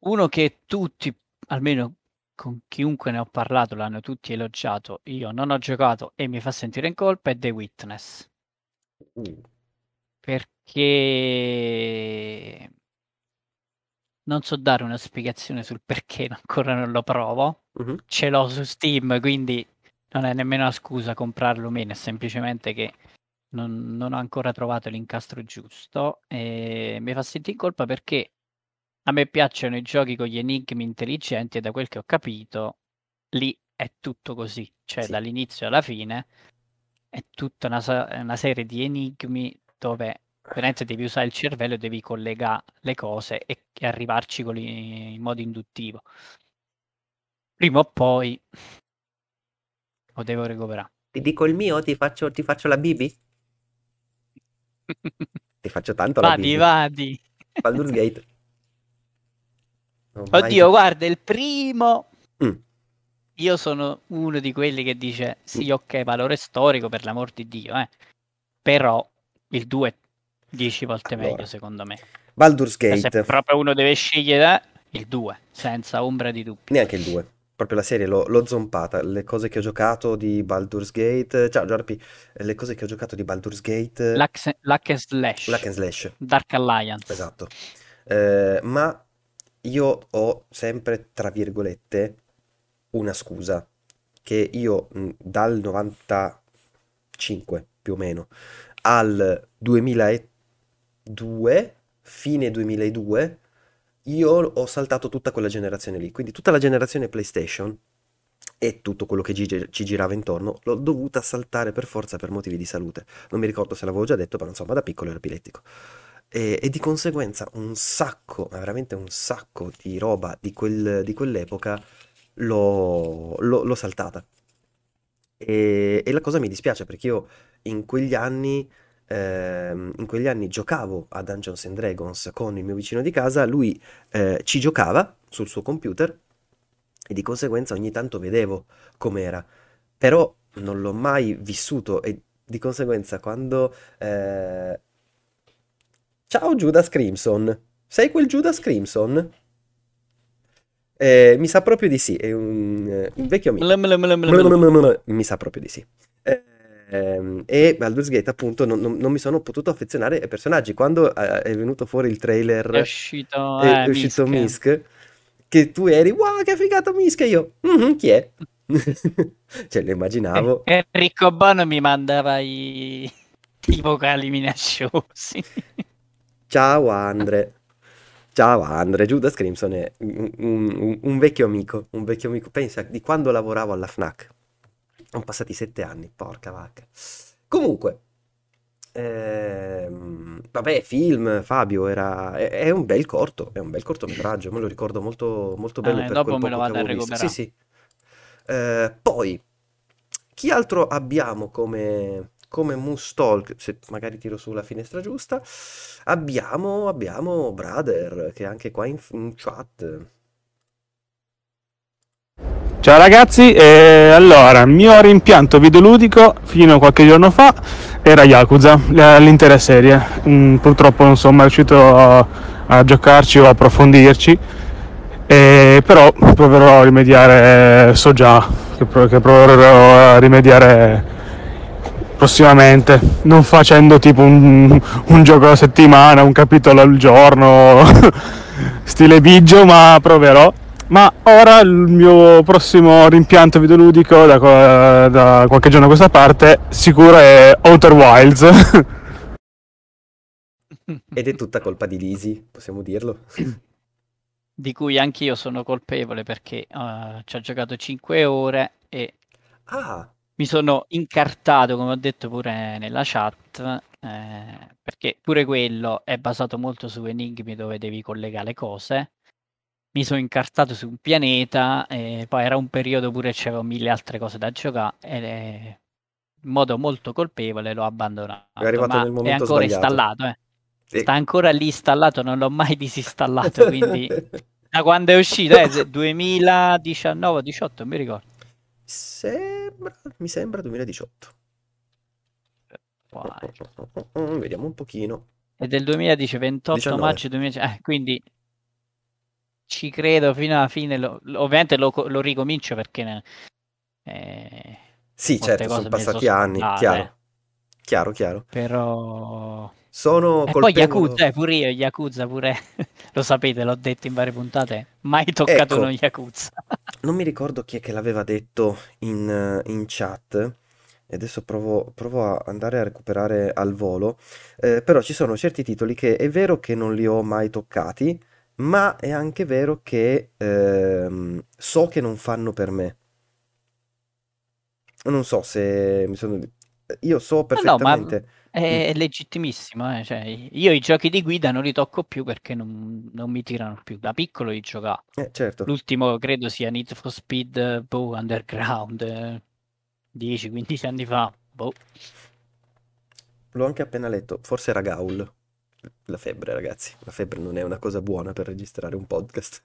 uno che tutti, almeno con chiunque ne ho parlato, l'hanno tutti elogiato, io non ho giocato e mi fa sentire in colpa, è The Witness. Uh, Perché non so dare una spiegazione sul perché ancora non lo provo. mhm. Ce l'ho su Steam, quindi non è nemmeno una scusa comprarlo meno, è semplicemente che non, non ho ancora trovato l'incastro giusto e mi fa sentire in colpa perché a me piacciono i giochi con gli enigmi intelligenti e da quel che ho capito lì è tutto così, cioè Sì. dall'inizio alla fine è tutta una, una serie di enigmi dove veramente devi usare il cervello e devi collegare le cose e, e arrivarci li- in modo induttivo. Prima o poi lo devo recuperare. Ti dico il mio, ti faccio, ti faccio la Bibi? Ti faccio tanto la Vadi, Bibi. vadi. Baldur's Gate. Non mai- Oddio, guarda, il primo Mm. io sono uno di quelli che dice sì, ok, valore storico per l'amor di Dio, eh. Però il 2 è 10 volte Allora, meglio secondo me. Baldur's Cioè, Se Gate. proprio uno deve scegliere il 2, senza ombra di dubbio. Neanche il 2. Proprio la serie l'ho, l'ho zompata. Le cose che ho giocato di Baldur's Gate. Ciao, Giorpi. Le cose che ho giocato di Baldur's Gate. L'Hack l'hack and slash, L'hack and slash. Dark Alliance. Esatto. Eh, ma io ho sempre, tra virgolette, una scusa. Che io mh, dal 95 più o meno al 2002, fine 2002, io ho saltato tutta quella generazione lì. Quindi tutta la generazione PlayStation e tutto quello che gi- ci girava intorno l'ho dovuta saltare per forza per motivi di salute. Non mi ricordo se l'avevo già detto, però insomma da piccolo ero epilettico. E, e di conseguenza un sacco, ma veramente un sacco di roba di, quel- di quell'epoca l'ho, l'ho- l'ho saltata. E, e la cosa mi dispiace perché io in quegli anni, ehm, in quegli anni giocavo a Dungeons and Dragons con il mio vicino di casa, lui eh, ci giocava sul suo computer e di conseguenza ogni tanto vedevo com'era, però non l'ho mai vissuto e di conseguenza quando... eh, Ciao Judas Crimson, sei quel Judas Crimson? Eh, mi sa proprio di sì, è un, eh, un vecchio amico. Mi sa proprio di sì. Eh, ehm, e Baldur's Gate, appunto, non, non- non mi sono potuto affezionare ai personaggi. Quando eh, è venuto fuori il trailer, È uscito, è, eh, è uscito Misk. Misk, che tu eri, wow, che figata Misk, e io, "Mhm, chi è? Cioè, lo immaginavo. Enrico Bono mi mandava i, i vocali minacciosi. Ciao Andre. Ciao Andre, Judas Crimson è un, un- un vecchio amico, un vecchio amico. Pensa di quando lavoravo alla FNAC. Sono passati sette anni, porca vacca. Comunque, ehm, vabbè, film, Fabio, era, è, è un bel corto, è un bel cortometraggio, me lo ricordo molto, molto bello Eh, per dopo me lo vado a visto. Sì, recuperare. sì. Eh, poi, chi altro abbiamo come, come Moose Talk? Se magari tiro sulla finestra giusta. Abbiamo, abbiamo Brother, che è anche qua in, in chat. Ciao ragazzi, eh, allora, il mio rimpianto videoludico fino a qualche giorno fa era Yakuza, l- l'intera serie. Mm, purtroppo non sono mai riuscito a, a giocarci o approfondirci, eh, però proverò a rimediare, so già che, pro- che proverò a rimediare prossimamente, non facendo tipo un, un gioco alla settimana, un capitolo al giorno, stile Biggio, ma proverò. Ma ora il mio prossimo rimpianto videoludico da, da qualche giorno a questa parte sicuro è Outer Wilds. Ed è tutta colpa di Lisi, possiamo dirlo. di cui anch'io sono colpevole perché eh, ci ho giocato 5 ore e Ah, mi sono incartato, come ho detto pure nella chat, eh, perché pure quello è basato molto su enigmi dove devi collegare le cose. Mi sono incartato su un pianeta e poi era un periodo pure c'avevo mille altre cose da giocare e in modo molto colpevole l'ho abbandonato. È arrivato nel è momento ancora sbagliato. installato, eh. sì. Sta ancora lì installato, non l'ho mai disinstallato, quindi da quando è uscito, eh, se- 2019-18, non mi ricordo. Sembra, mi sembra 2018. qua. eh. Mm, Vediamo un pochino. È del 2010, 28 19. maggio 2010. eh, quindi ci credo fino alla fine. lo- ovviamente lo, lo ricomincio perché ne- eh, Sì, certo, sono passati anni, scordate, chiaro. Chiaro, chiaro. Però Sono E poi Yakuza, eh, pure io, Yakuza pure, lo sapete, l'ho detto in varie puntate, mai toccato Ecco. uno Yakuza. Non mi ricordo chi è che l'aveva detto in, eh, in chat. E adesso provo, provo a andare a recuperare al volo. Eh, però ci sono certi titoli che è vero che non li ho mai toccati, ma è anche vero che ehm, so che non fanno per me. Non so se mi sono... Io so No, no, perfettamente. è legittimissimo, eh, cioè, io i giochi di guida non li tocco più perché non, non mi tirano più. Da piccolo li giocavo. Eh, certo. L'ultimo credo sia Need for Speed boh, Underground, eh, 10-15 anni fa. Boh. L'ho anche appena letto, forse era Gaul. La febbre, ragazzi. La febbre non è una cosa buona per registrare un podcast.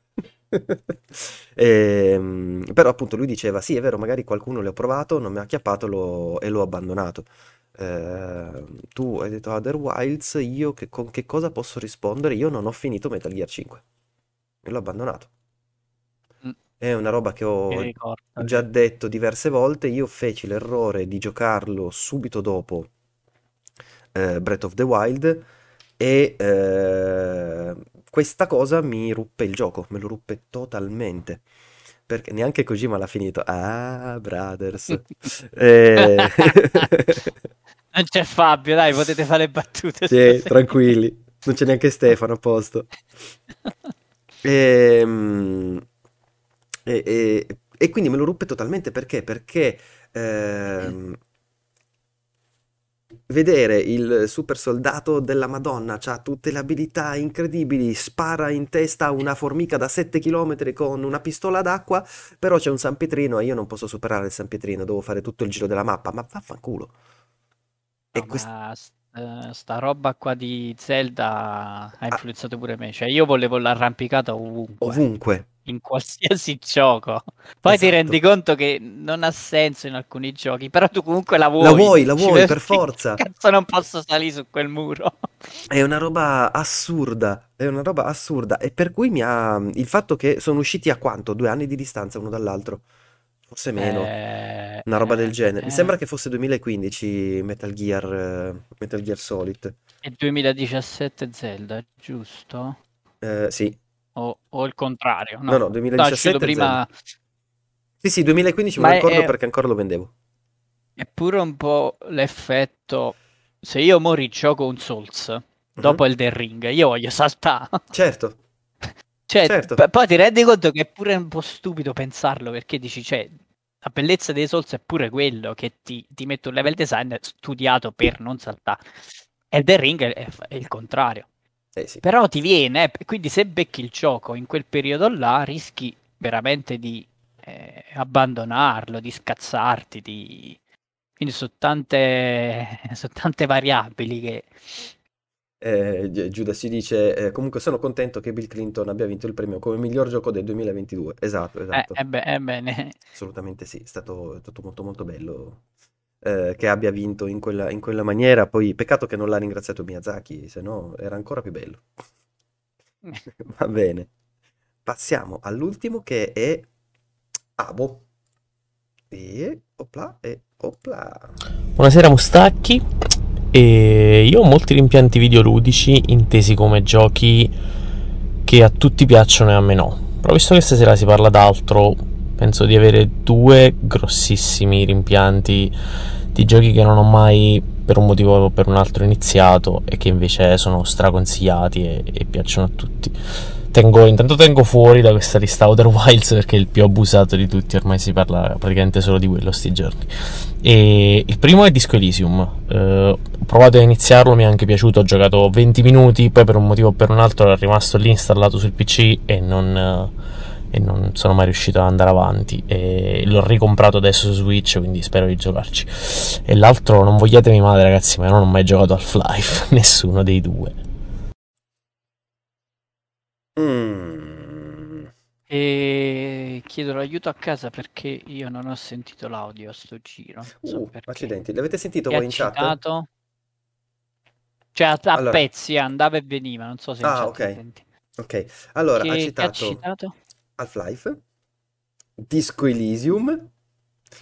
Ehm, però appunto lui diceva, sì, è vero, magari qualcuno l'ho provato, non mi ha acchiappato l'ho- e l'ho abbandonato. Ehm, tu hai detto Other Wilds, io che- con che cosa posso rispondere? Io non ho finito Metal Gear 5. E l'ho abbandonato. Mm. È una roba che ho già detto diverse volte, io feci l'errore di giocarlo subito dopo eh, Breath of the Wild e eh, questa cosa mi ruppe il gioco, me lo ruppe totalmente. Perché neanche Kojima l'ha finito. Ah, brothers. Eh, Non c'è Fabio, dai, potete fare battute. Sì, tranquilli, non c'è neanche Stefano a posto. Ehm, E, e- e quindi me lo ruppe totalmente perché? Perché ehm, vedere il super soldato della Madonna, ha tutte le abilità incredibili, spara in testa una formica da 7 km con una pistola d'acqua, però c'è un San Pietrino e io non posso superare il San Pietrino, devo fare tutto il giro della mappa, ma vaffanculo. E No, quest- ma st- eh, sta roba qua di Zelda Ah. ha influenzato pure me. Cioè, io volevo l'arrampicata ovunque, ovunque. In qualsiasi gioco. Poi ti Esatto. rendi conto che non ha senso in alcuni giochi, però tu comunque la vuoi. La vuoi, la vuoi, per forza. Cazzo, non posso salire su quel muro. È una roba assurda, è una roba assurda. E per cui mi ha... Il fatto che sono usciti a quanto? Due anni di distanza uno dall'altro? Forse meno. Eh, Una roba del eh, genere. Mi eh, sembra che fosse 2015 Metal Gear, eh, Metal Gear Solid. È 2017 Zelda, giusto? Eh, sì. O, o il contrario? No, no, No, è 2017 uscito prima. Sì, sì, 2015 me Ma lo è- ricordo è- perché ancora lo vendevo. È pure un po' l'effetto. Se io mo rigioco un Souls Mhm. dopo Elden Ring, io voglio saltare. Certo, Cioè, Certo. p- poi ti rendi conto che è pure un po' stupido pensarlo perché dici, cioè, la bellezza dei Souls è pure quello che ti, ti mette un level design studiato per non saltare. Elden Ring è, è il contrario. Eh sì. Però ti viene, eh, quindi se becchi il gioco in quel periodo là, rischi veramente di eh, abbandonarlo, di scazzarti, di... quindi sono tante, sono tante variabili che... Eh, Gi- Giuda si dice, eh, comunque sono contento che Bill Clinton abbia vinto il premio come miglior gioco del 2022. Esatto, Eh, esatto. eh beh, eh. Assolutamente sì, è stato, è stato molto molto bello eh, che abbia vinto in quella, in quella maniera. Poi peccato che non l'ha ringraziato Miyazaki, se no era ancora più bello. Va bene. Passiamo all'ultimo che è Abo. E opla e opla. Buonasera Mustacchi, e io ho molti rimpianti videoludici intesi come giochi che a tutti piacciono e a me no. Però visto che stasera si parla d'altro, penso di avere due grossissimi rimpianti di giochi che non ho mai per un motivo o per un altro iniziato e che invece sono straconsigliati e, e piacciono a tutti. Tengo, intanto tengo fuori da questa lista Outer Wilds perché è il più abusato di tutti, ormai si parla praticamente solo di quello sti giorni. E il primo è Disco Elysium. Eh, ho provato a iniziarlo, mi è anche piaciuto. Ho giocato 20 minuti, poi per un motivo o per un altro è rimasto lì installato sul PC e non, eh, e non sono mai riuscito ad andare avanti. E l'ho ricomprato adesso su Switch, quindi spero di giocarci. E l'altro, non vogliatemi male, ragazzi, ma io non ho mai giocato Half-Life, nessuno dei due. Mm. E chiedo l'aiuto a casa perché io non ho sentito l'audio a sto giro. So Uh, accidenti, l'avete sentito Chi voi in chat? citato? Cioè a, a Allora. pezzi andava e veniva, non so se in Ah, chat ok. intendi. Ok, allora Che, ha che ha citato citato? Half-Life, Disco Elysium.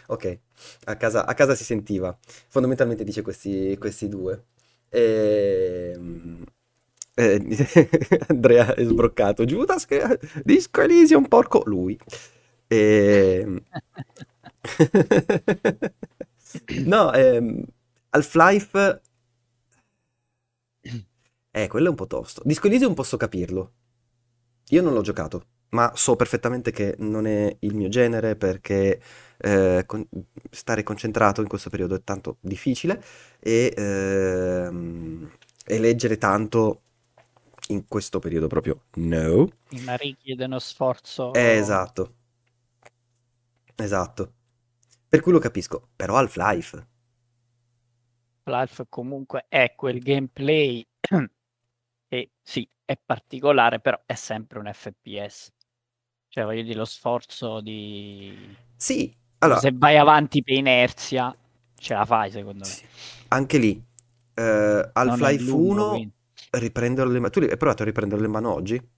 Ok, a casa, a casa si sentiva. Fondamentalmente dice questi, questi due. Ehm, eh, Andrea è sbroccato. Judas, che... Disco Elysium, porco lui. Ehm, No, ehm, Half-Life... Eh, quello è un po' tosto. Disco Elysium posso capirlo. Io non l'ho giocato, ma so perfettamente che non è il mio genere perché eh, con- stare concentrato in questo periodo è tanto difficile e, ehm, e leggere tanto in questo periodo proprio no. Ma richiede uno sforzo. Eh, esatto. Esatto. Per cui lo capisco, però Half-Life. Half-Life comunque è quel gameplay che sì, è particolare, però è sempre un FPS. Cioè, voglio dire, lo sforzo di... Sì, allora, Se vai avanti per inerzia, ce la fai, secondo me. sì, anche lì, eh, Half-Life lungo, 1, quindi. riprenderlo le mani. Tu hai provato a riprenderlo le mani oggi?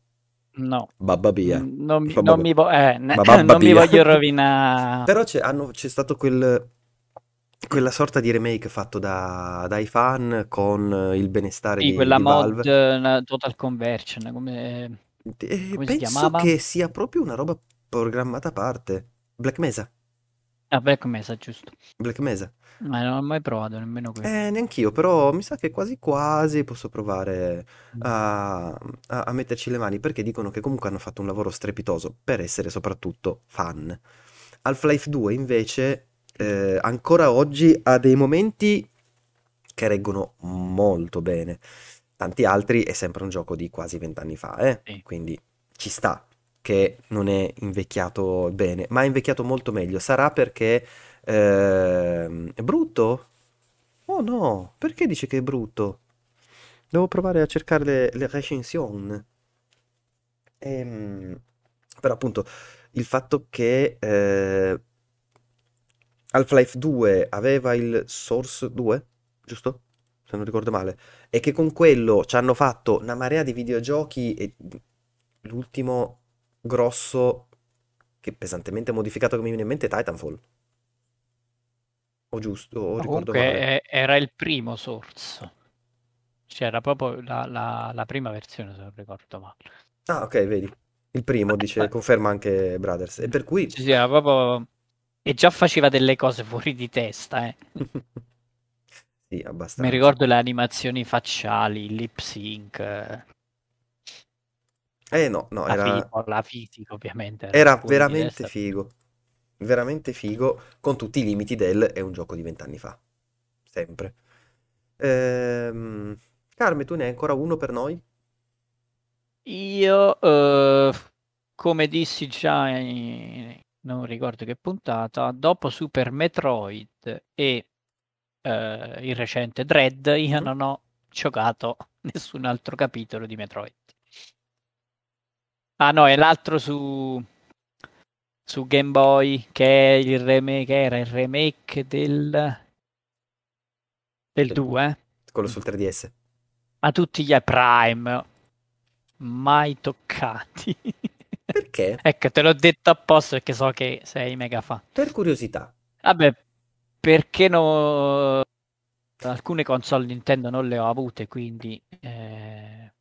No, Babba. Mm, non, mi- non mi, vo- eh, ne- non mi voglio rovinare. Però c'è, hanno- c'è stato quel, quella sorta di remake fatto da- dai fan con il benestare Sì, di, quella di mod Valve. eh, Total Conversion, come, E come si penso chiamava? che sia proprio una roba programmata a parte. Black Mesa. Ah, Black Mesa, giusto. Black Mesa. Ma non ho mai provato nemmeno quello. Eh, neanch'io, però mi sa che quasi quasi posso provare a, a- a metterci le mani perché dicono che comunque hanno fatto un lavoro strepitoso per essere soprattutto fan. Half-Life 2 invece eh, ancora oggi ha dei momenti che reggono molto bene. Tanti altri è sempre un gioco di quasi vent'anni fa, eh? Sì. Quindi ci sta che non è invecchiato bene, ma è invecchiato molto meglio. Sarà perché ehm, è brutto? Oh no, perché dice che è brutto? Devo provare a cercare le, le recension. Ehm, però appunto il fatto che eh, Half-Life 2 aveva il Source 2, giusto? Se non ricordo male, e che con quello ci hanno fatto una marea di videogiochi e l'ultimo grosso che pesantemente modificato che mi viene in mente è Titanfall. O giusto, o No, ricordo comunque male. eh, era il primo Source. C'era proprio la, la- la prima versione, se non ricordo male. Ah, ok, vedi. Il primo dice, Eh, conferma anche Brothers. E per cui... Sì, sì, era proprio... E già faceva delle cose fuori di testa, eh. Sì, Mi abbastanza. ricordo le animazioni facciali, il lip sync, eh, no, no, la, era, fi- la fisica ovviamente era era veramente figo. Veramente figo, con tutti i limiti del è un gioco di vent'anni fa. Sempre. Ehm... Carme, tu ne hai ancora uno per noi? Io, eh, come dissi già in... non ricordo che puntata, dopo Super Metroid e eh, il recente Dread, io Mhm. non ho giocato nessun altro capitolo di Metroid. Ah no, è l'altro su, su Game Boy, che è il remake, che era il remake del, del Del 2, eh? Quello sul 3DS. Ma tutti gli Prime, mai toccati. Perché? Ecco, te l'ho detto apposta perché so che sei mega fan. Per curiosità. Vabbè, perché no... alcune console Nintendo non le ho avute, quindi eh,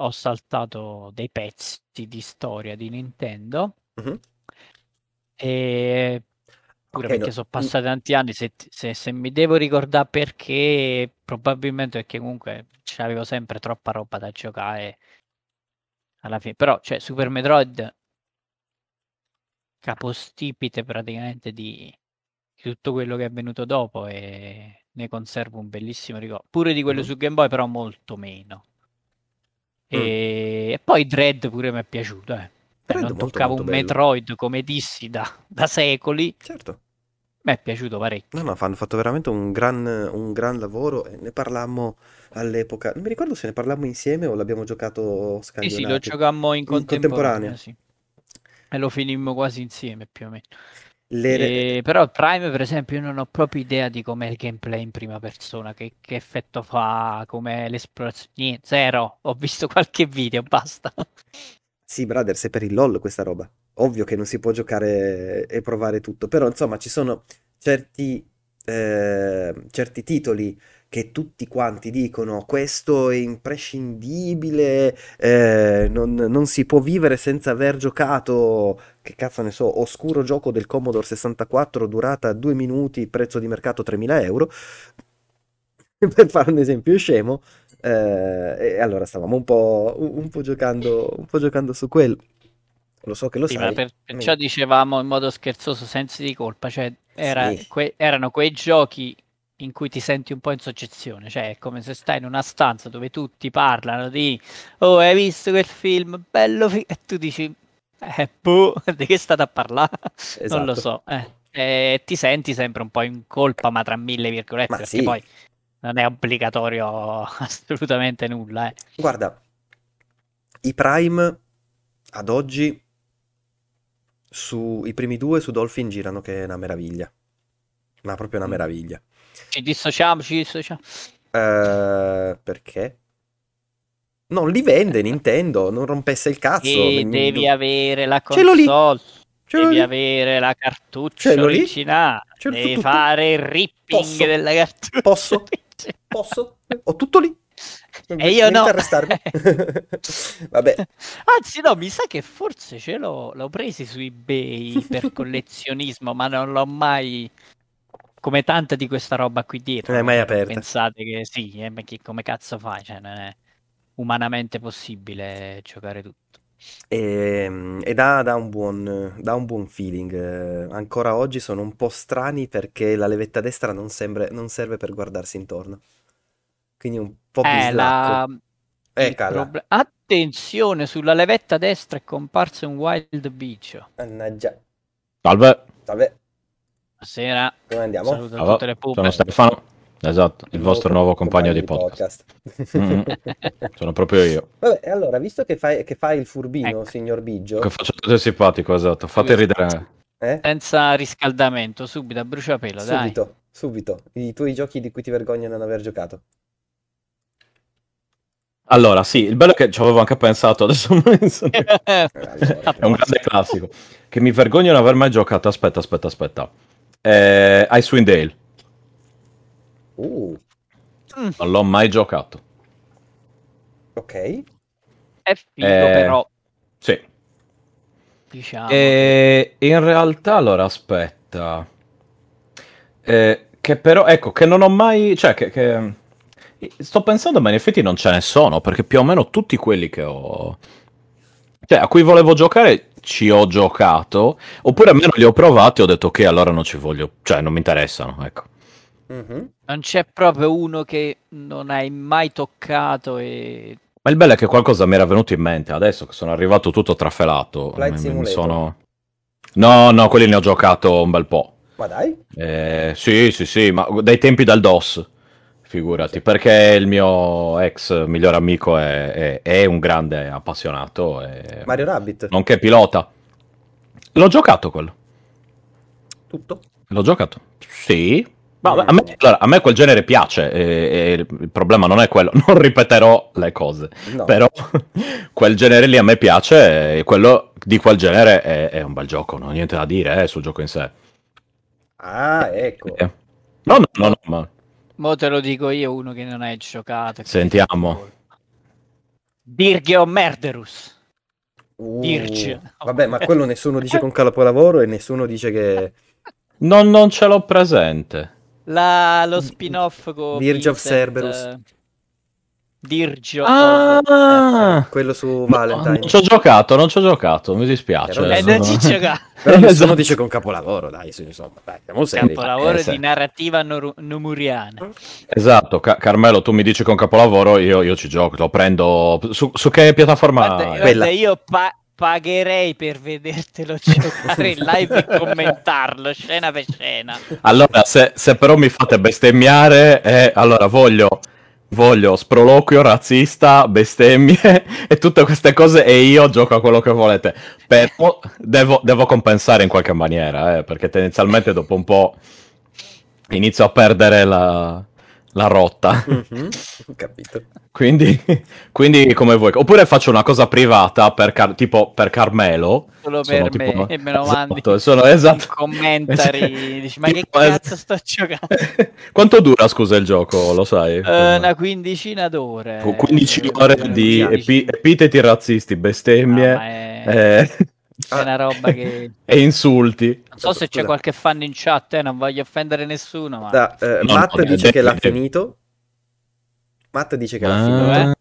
ho saltato dei pezzi di storia di Nintendo. Mhm. E pure Ok, perché no, sono mm, passati tanti anni, se, se- se mi devo ricordare perché, probabilmente perché comunque c'avevo sempre troppa roba da giocare alla fine. Però, cioè, Super Metroid, capostipite praticamente di, di tutto quello che è venuto dopo e ne conservo un bellissimo ricordo. Pure di quello mhm. su Game Boy, però molto meno. Mm. E, e poi Dread pure mi è piaciuto, eh. Cioè, non molto toccavo molto un bello. Metroid come dissi da, da secoli. Certo. Mi è piaciuto No, parecchio. no, hanno fatto veramente un gran, un gran lavoro ne parlammo all'epoca. Non mi ricordo se ne parlammo insieme o l'abbiamo giocato Sì, sì, lo giocammo in In contemporanea, contemporanea. sì. E lo finimmo quasi insieme più o meno. Le re- E- però Prime, per esempio, io non ho proprio idea di com'è il gameplay in prima persona, che, che effetto fa, com'è l'esplorazione. Niente, zero. Ho visto qualche video, basta. Sì, brother, se per il LOL questa roba. Ovvio che non si può giocare e provare tutto, però insomma ci sono certi, eh, certi titoli che tutti quanti dicono questo è imprescindibile, eh, non, non si può vivere senza aver giocato, che cazzo ne so, oscuro gioco del Commodore 64, durata 2 minuti, prezzo di mercato 3.000 euro, per fare un esempio scemo. Eh, e allora stavamo un po', un po' giocando, un po' giocando su quello. Lo so che lo Sì, sai. per- perciò dicevamo in modo scherzoso, sensi di colpa, cioè era- Sì. que- erano quei giochi in cui ti senti un po' in soggezione, cioè è come se stai in una stanza dove tutti parlano di oh hai visto quel film, bello fi-" e tu dici eh boh, di che state a parlare? Non lo Esatto. so, eh. E ti senti sempre un po' in colpa, ma tra mille virgolette, Ma perché sì. poi non è obbligatorio assolutamente nulla, eh. Guarda, i Prime ad oggi su i primi due su Dolphin girano che è una meraviglia. Ma proprio una Mm. meraviglia. Ci dissociamo, ci dissociamo. Eh, perché? Non li vende Nintendo, non rompesse il cazzo. Mi- devi avere la console. L'ho Devi avere la cartuccia lì. originale. Devi tutto. fare il ripping Posso? della cartuccia. Posso? Posso? Ho tutto lì. E io no. arrestarmi. Vabbè, Anzi, no, mi sa che forse ce l'ho, l'ho presi su eBay per collezionismo, ma non l'ho mai. Come tanta di questa roba qui dietro. Non l'hai mai Cioè, aperta. Pensate che sì, eh, ma che- come cazzo fai? Cioè, non è umanamente possibile giocare tutto. E, e dà, dà un buon, dà un buon feeling. Eh, ancora oggi sono un po' strani perché la levetta destra non, sembra- non serve per guardarsi intorno. Quindi un po' Eh, bislacco. la... Eh, il cala. proble- Attenzione, sulla levetta destra è comparso un wild bicio. Mannaggia. Salve, Salve, Buonasera, come andiamo? saluto Ciao, tutte le pupe. sono Stefano. Esatto, il vostro nuovo compagno di podcast. Mm. Sono proprio io. Vabbè, e allora, visto che fai, che fai il furbino, Ecco. signor Biggio, Che faccio tutto simpatico, esatto. Fate ridere. eh? Senza riscaldamento, subito a bruciapelo, dai. Subito, subito, i tuoi giochi di cui ti vergogni non aver giocato. Allora, sì, il bello è che ci avevo anche pensato, adesso non mi sono- Allora, È un grande classico. Che mi vergogno di non aver mai giocato. Aspetta, aspetta, aspetta. Eh, Icewind Dale. Uh, Non l'ho mai giocato. ok. È figo, Eh, però, Sì. diciamo. E in realtà, allora, aspetta. Eh, che però, ecco, che non ho mai... Cioè, che... che- Sto pensando, ma in effetti non ce ne sono, perché più o meno tutti quelli che ho... Cioè, a cui volevo giocare ci ho giocato, oppure almeno li ho provati e ho detto che allora non ci voglio... Cioè, non mi interessano, ecco. Mhm. Non c'è proprio uno che non hai mai toccato e... Ma il bello è che qualcosa mi era venuto in mente adesso che sono arrivato tutto trafelato. Mi- sono... No, no, quelli ne ho giocato un bel po'. Ma dai, Eh, sì, sì, sì, ma dai tempi del DOS, figurati, perché il mio ex migliore amico è, è- è un grande appassionato, e- Mario Rabbit, nonché pilota. L'ho giocato quello, tutto? l'ho giocato. Sì, ma a me, allora, a me quel genere piace, e, e il problema non è quello, non ripeterò le cose, No. però quel genere lì a me piace e quello di quel genere è, è un bel gioco, non ho niente da dire eh, sul gioco in sé. Ah, ecco. Eh. No, no, no, no, ma Mo te lo dico io, uno che non hai giocato. sentiamo. Dirgeo Merderus. Uh, Dirge. Vabbè, ma quello nessuno dice con capolavoro e nessuno dice che... Non, non ce l'ho presente. La- lo spin-off con Dirge of Cerberus. Eh, Dirge of Ah, Quello su no, Valentine. non ci ho giocato, non ci ho giocato, mi dispiace. Però Eh, non ci gioca. Però nessuno Esatto. dice con capolavoro, dai, insomma, dai, siamo seri. Capolavoro Eh, di narrativa nor- nomuriana. Esatto, Ca- Carmelo, tu mi dici con capolavoro, io, io ci gioco, lo prendo. Su, su che piattaforma? Guarda, è? quella. guarda, io pa- pagherei per vedertelo giocare in live e commentarlo scena per scena. Allora, se, se però mi fate bestemmiare, eh, allora voglio voglio sproloquio razzista, bestemmie e tutte queste cose e io gioco a quello che volete. Però devo, devo compensare in qualche maniera, eh, perché tendenzialmente dopo un po' inizio a perdere la, la rotta. Mhm, Ho capito. Quindi, quindi come vuoi. Oppure faccio una cosa privata per Car- tipo per Carmelo. Solo Sono per tipo- me e me lo mandi. Esatto, sono esatto. commentari dici ma che Tipo, cazzo es- sto giocando Quanto dura, scusa, il gioco? Lo sai? Eh, una quindicina d'ore Con 15 Eh, ore di epi- epiteti razzisti, bestemmie no, ma è, eh, è una roba che e insulti. non so se c'è Scusa. qualche fan in chat eh, non voglio offendere nessuno ma Da, eh, No, Matt no, dice devi- che l'ha finito. Matt dice che l'ha Ah. finito. Eh?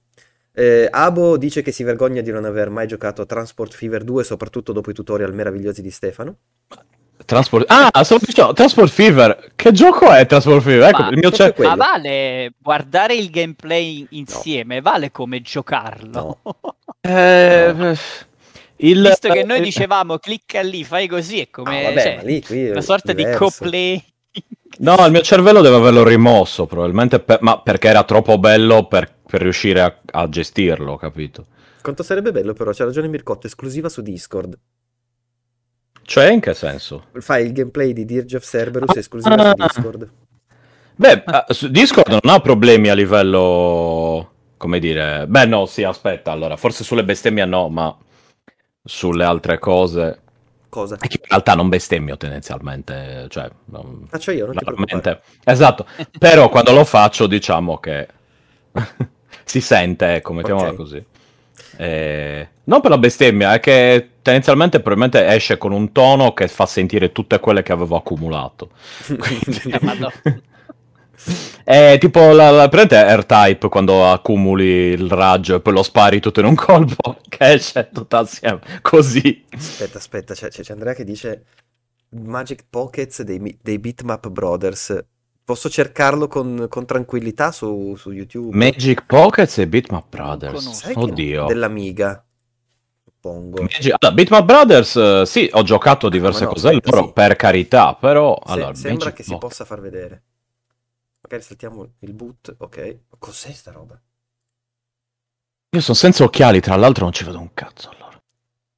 Eh, Abo dice che si vergogna di non aver mai giocato a Transport Fever 2, soprattutto dopo i tutorial meravigliosi di Stefano. Transport... Ah, stavo dicendo, Transport Fever. Che gioco è Transport Fever? Ecco, Ma- il mio proprio cer- quello. ma vale guardare il gameplay insieme vale come giocarlo Eh, il... visto che noi eh, dicevamo clicca lì fai così è come Ah, vabbè, cioè, lì qui è una sorta di diverso. co-play No, il mio cervello deve averlo rimosso, probabilmente, per- ma perché era troppo bello per, per riuscire a, a gestirlo, capito? Quanto sarebbe bello però, c'ha ragione Mircotto, esclusiva su Discord. Cioè, in che senso? Fai il gameplay di Dirge of Cerberus esclusiva su Ah. Discord. Beh, eh, su Discord non ha problemi a livello, come dire... Beh, no, sì, aspetta, allora, forse sulle bestemmie no, ma sulle altre cose... Cosa? È che in realtà non bestemmio tendenzialmente, cioè... non- Faccio io, non. Normalmente. Esatto, però quando lo faccio diciamo che si sente, ecco, mettiamola Ok. così. Eh, non per la bestemmia, è che tendenzialmente probabilmente esce con un tono che fa sentire tutte quelle che avevo accumulato. Quindi- Eh. È tipo la, la presente R-Type quando accumuli il raggio e poi lo spari tutto in un colpo, che esce tutto assieme, così. Aspetta, aspetta, c'è, c'è- Andrea che dice Magic Pockets dei, dei Bitmap Brothers. Posso cercarlo con, con tranquillità su, su YouTube? Magic Pockets e Bitmap Brothers. Oddio. Dell'Amiga, suppongo. Magic- Allora, Bitmap Brothers, eh, sì, ho giocato diverse ma no, cose aspetta, loro, sì. per carità, però... Se- allora, sembra Magic che si Pocket- possa far vedere. Magari saltiamo il boot, ok. Cos'è sta roba? Io sono senza occhiali, tra l'altro non ci vedo un cazzo allora.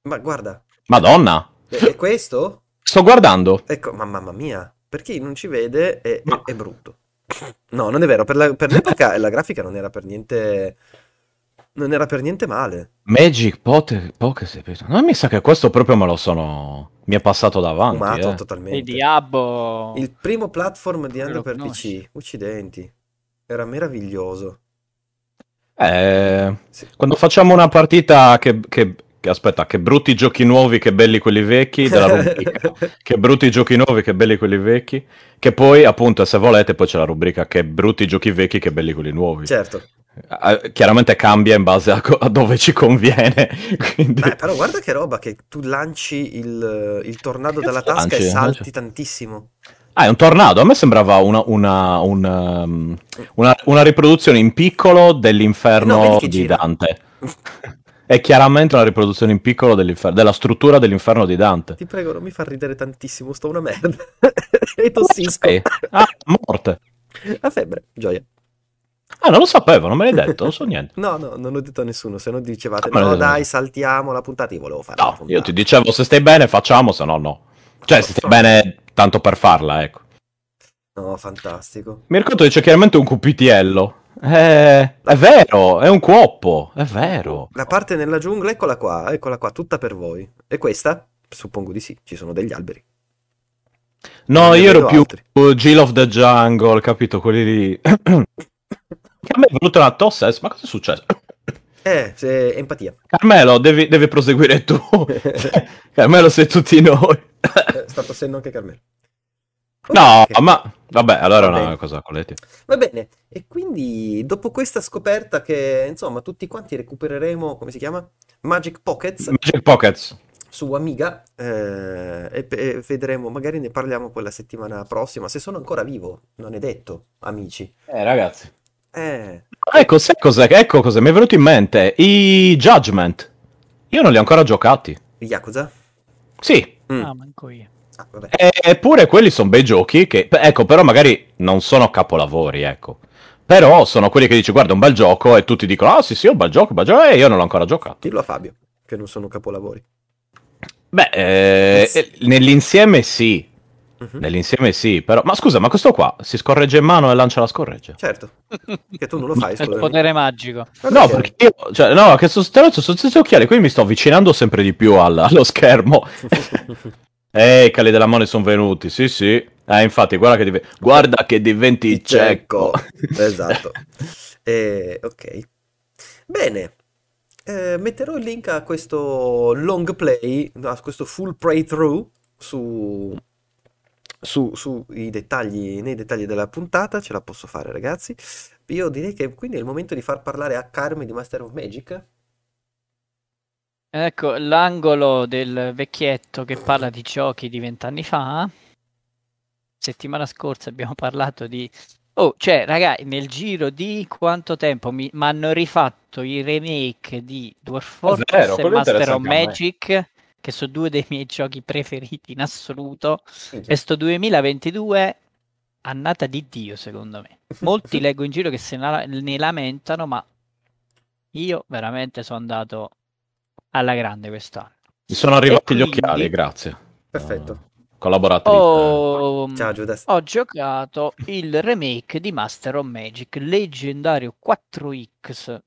Ma guarda, Madonna, è, è questo? sto guardando. Ecco, ma mamma mia, per chi non ci vede è, Ma- è- brutto. No, non è vero, per, la- per l'epoca la grafica non era per niente... Non era per niente male. Magic Pocket, Pocket Non mi sa che questo proprio me lo sono... Mi è passato davanti, Fumato eh. totalmente. e Diablo Il primo platform di Android per? PC, uccidenti. Era meraviglioso. Eh, Sì. quando facciamo una partita che, che- che- Aspetta, che brutti giochi nuovi, che belli quelli vecchi, della rubrica. che brutti giochi nuovi, che belli quelli vecchi. Che poi, appunto, se volete, poi c'è la rubrica che brutti giochi vecchi, che belli quelli nuovi. certo. Chiaramente cambia in base a, co- a dove ci conviene. Quindi... Beh, però guarda che roba che tu lanci il, il tornado Che dalla tasca e lanci? salti tantissimo. Ah, è un tornado. A me sembrava una, una, un, um, una- una riproduzione in piccolo No, dell'inferno che di gira. Dante. È chiaramente una riproduzione in piccolo dell'inferno- della struttura dell'inferno di Dante. Ti prego, non mi fa ridere tantissimo, sto una merda. e tossisco. Ah, morte. A febbre, gioia. Ah, non lo sapevo, non me l'hai detto, non so niente. No, no, non ho detto a nessuno, se no dicevate Ah, no dai, saltiamo la puntata, io volevo fare No, io ti dicevo se stai bene facciamo, se no no. Cioè, se stai bene tanto per farla, ecco. No, fantastico. Mirko dice chiaramente un cupitiello. Eh, è vero, è un cuoppo, è vero. La parte nella giungla, eccola qua, eccola qua, tutta per voi. E questa? Suppongo di sì, ci sono degli alberi. No, Non io ero più altri. Jill of the Jungle, capito? Quelli lì. A me è venuta una tosse, adesso, ma cosa è successo? Eh, se- empatia. Carmelo, devi, devi proseguire tu. Carmelo, sei tutti noi. Eh, sta tossendo anche Carmelo. No, Ok. ma vabbè, allora è una cosa coletti. Va bene, e quindi dopo questa scoperta che insomma tutti quanti recupereremo, come si chiama? Magic Pockets Magic Pockets. su Amiga eh, e, e vedremo, magari ne parliamo poi la settimana prossima, se sono ancora vivo, non è detto, amici. Eh, ragazzi. Eh, Ecco, sai cos'è? Ecco cosa mi è venuto in mente. I Judgment. Io non li ho ancora giocati. Yakuza? Sì, Mm. ah manco io Ah, vabbè. eppure quelli sono bei giochi che, ecco, però magari non sono capolavori, ecco. Però sono quelli che dici guarda un bel gioco e tutti dicono ah sì sì un bel gioco, un bel gioco e io non l'ho ancora giocato. Dillo a Fabio, che non sono capolavori. Beh, eh, eh, nell'insieme sì, Mhm. nell'insieme sì, però... Ma scusa, ma questo qua si scorregge in mano e lancia la scorreggia? Certo, che tu non lo fai, È il potere magico. Ma No, perché? io, cioè, no, che sono sono senza occhiali, quindi mi sto avvicinando sempre di più al- allo schermo. Eh, i cali della mano sono venuti, sì, sì. Eh, infatti, guarda che, div- guarda che diventi cieco. esatto. Eh, ok. Bene. Eh, metterò il link a questo long play, a questo full playthrough su, su, su i dettagli, nei dettagli della puntata. Ce la posso fare, ragazzi. Io direi che quindi è il momento di far parlare a Carmi di Master of Magic. Ecco, l'angolo del vecchietto che parla di giochi di vent'anni fa. Settimana scorsa abbiamo parlato di... Oh, cioè, ragazzi, nel giro di quanto tempo mi hanno rifatto i remake di Dwarf Fortress vero, e Master of. Magic, che sono due dei miei giochi preferiti in assoluto. E sto 2022, annata di Dio, secondo me. Molti leggo in giro che se ne lamentano, ma io veramente sono andato alla grande quest'anno. Mi sono arrivati E gli quindi- occhiali, grazie. Perfetto. Collaboratrice. Ho, Ciao Judas. ho giocato il remake di Master of Magic, leggendario 4X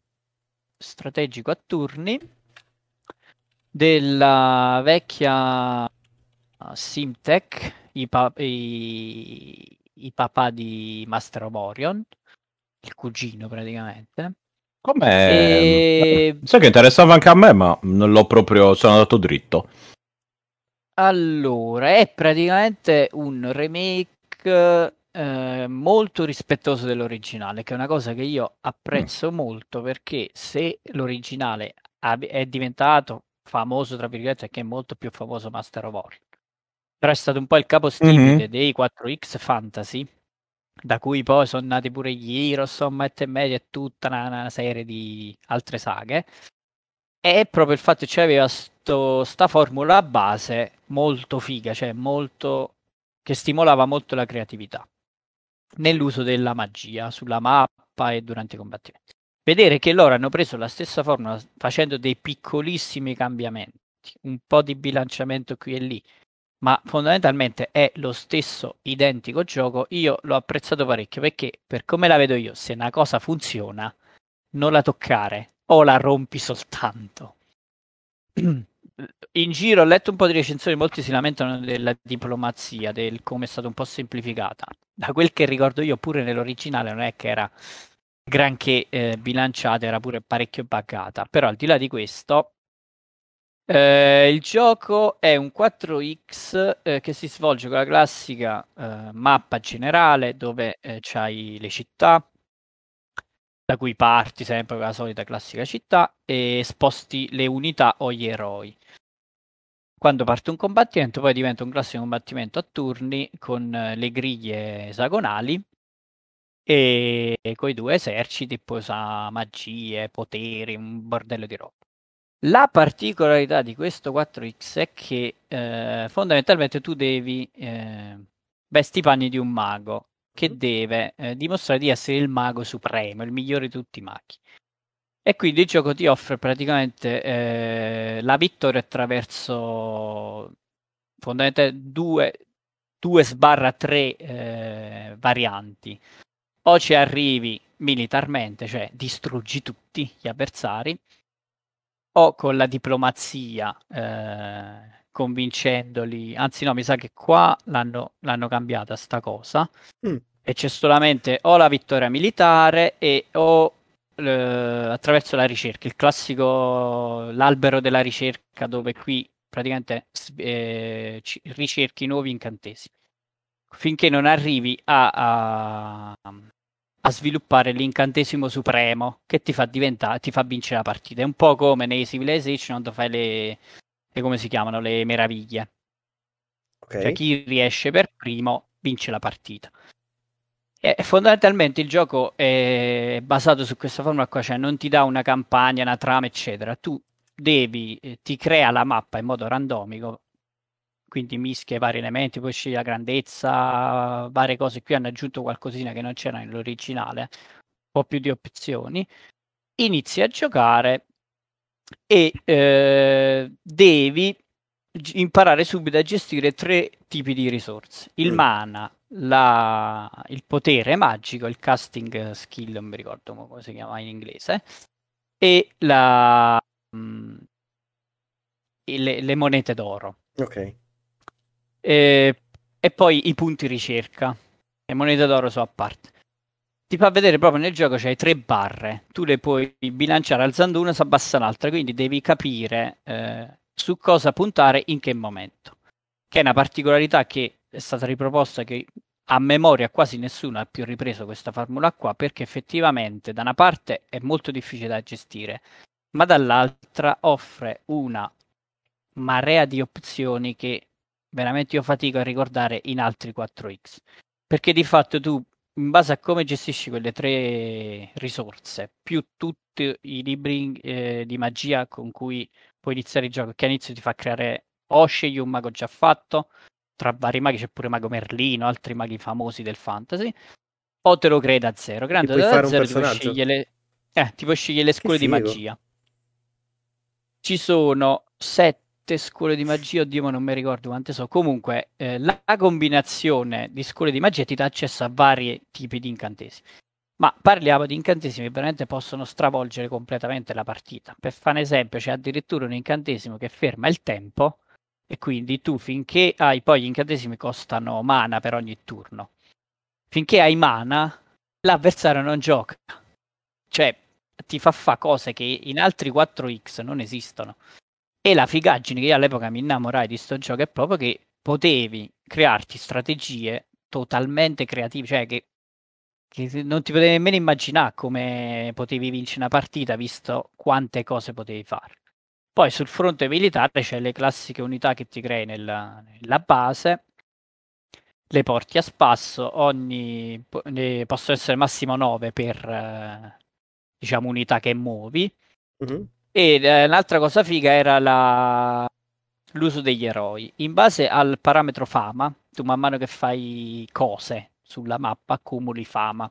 strategico a turni della vecchia uh, Simtech, i, pa- i- i papà di Master of Orion, il cugino praticamente. Come... E- Sai che interessava anche a me, ma non l'ho proprio... sono andato dritto. Allora, è praticamente un remake eh, molto rispettoso dell'originale, che è una cosa che io apprezzo molto perché se l'originale è diventato famoso, tra virgolette, che è molto più famoso Master of Orion, però è stato un po' il capostipite Mhm. dei 4X Fantasy, da cui poi sono nati pure gli Heroes, Might and Media e tutta una, una serie di altre saghe. È proprio il fatto che c'aveva sto, sta formula base molto figa, cioè molto che stimolava molto la creatività nell'uso della magia sulla mappa e durante i combattimenti. Vedere che loro hanno preso la stessa formula facendo dei piccolissimi cambiamenti, un po' di bilanciamento qui e lì, ma fondamentalmente è lo stesso identico gioco, io l'ho apprezzato parecchio perché per come la vedo io, se una cosa funziona, non la toccare o la rompi soltanto. In giro ho letto un po' di recensioni, molti si lamentano della diplomazia, del come è stata un po' semplificata. Da quel che ricordo io, pure nell'originale non è che era granché eh, bilanciata, era pure parecchio buggata. Però al di là di questo, eh, il gioco è un 4X eh, che si svolge con la classica eh, mappa generale dove eh, c'hai le città, da cui parti sempre con la solita classica città e sposti le unità o gli eroi. Quando parte un combattimento, poi diventa un classico combattimento a turni con eh, le griglie esagonali e con i due eserciti, poi usa magie, poteri, un bordello di roba. La particolarità di questo 4X è che eh, fondamentalmente tu devi eh, vesti i panni di un mago che deve eh, dimostrare di essere il mago supremo, il migliore di tutti i maghi. E quindi il gioco ti offre praticamente eh, la vittoria attraverso fondamentalmente due, due sbarra tre eh, varianti. O ci arrivi militarmente, cioè distruggi tutti gli avversari, o con la diplomazia, eh, convincendoli, anzi no, mi sa che qua l'hanno, l'hanno cambiata sta cosa, Mm. e c'è solamente o la vittoria militare e o eh, attraverso la ricerca, il classico l'albero della ricerca dove qui praticamente eh, ricerchi nuovi incantesimi finché non arrivi a, a- a sviluppare l'incantesimo supremo che ti fa diventare, ti fa vincere la partita. È un po' come nei Civilization quando fai le, le come si chiamano, le meraviglie. Ok. Cioè chi riesce per primo vince la partita. E fondamentalmente il gioco è basato su questa formula qua, cioè non ti dà una campagna, una trama, eccetera. Tu devi, eh, ti crea la mappa in modo randomico, quindi mischia i vari elementi, poi scegli la grandezza, varie cose. Qui hanno aggiunto qualcosina che non c'era nell'originale. po' più di opzioni, inizi a giocare e eh, devi imparare subito a gestire tre tipi di risorse: il Mm. mana, la- il potere magico, il casting skill, non mi ricordo come si chiama in inglese, e la, mm, e le, le monete d'oro. Ok. E, e poi i punti ricerca. Le monete d'oro sono a parte. Ti fa vedere proprio nel gioco c'hai tre barre. Tu le puoi bilanciare alzando una, si abbassa l'altra. Quindi devi capire eh, su cosa puntare in che momento. Che è una particolarità che è stata riproposta che a memoria quasi nessuno ha più ripreso questa formula qua perché effettivamente da una parte è molto difficile da gestire, ma dall'altra offre una marea di opzioni che veramente io fatico a ricordare in altri 4X. Perché di fatto tu, in base a come gestisci quelle tre risorse, più tutti i libri eh, di magia con cui puoi iniziare il gioco, che all'inizio ti fa creare o scegli un mago già fatto, tra vari maghi c'è pure Mago Merlino, altri maghi famosi del fantasy, o te lo crei da zero. Puoi da zero ti puoi scegliere le, eh, ti puoi scegliere le scuole di magia. Ci sono sette scuole di magia, oddio, ma non mi ricordo quante sono. Comunque, eh, la combinazione di scuole di magia ti dà accesso a vari tipi di incantesimi. Ma parliamo di incantesimi che veramente possono stravolgere completamente la partita. Per fare un esempio, c'è addirittura un incantesimo che ferma il tempo e quindi tu finché hai poi gli incantesimi costano mana per ogni turno. Finché hai mana, l'avversario non gioca. Cioè, ti fa fa cose che in altri 4X non esistono. E la figaggine che io all'epoca mi innamorai di sto gioco è proprio che potevi crearti strategie totalmente creative, cioè che, che non ti potevi nemmeno immaginare come potevi vincere una partita visto quante cose potevi fare. Poi sul fronte militare c'è le classiche unità che ti crei nella, nella base, le porti a spasso, ogni, possono essere massimo 9 per eh, diciamo unità che muovi. Mhm. E eh, un'altra cosa figa era la- l'uso degli eroi. In base al parametro fama, tu man mano che fai cose sulla mappa accumuli fama.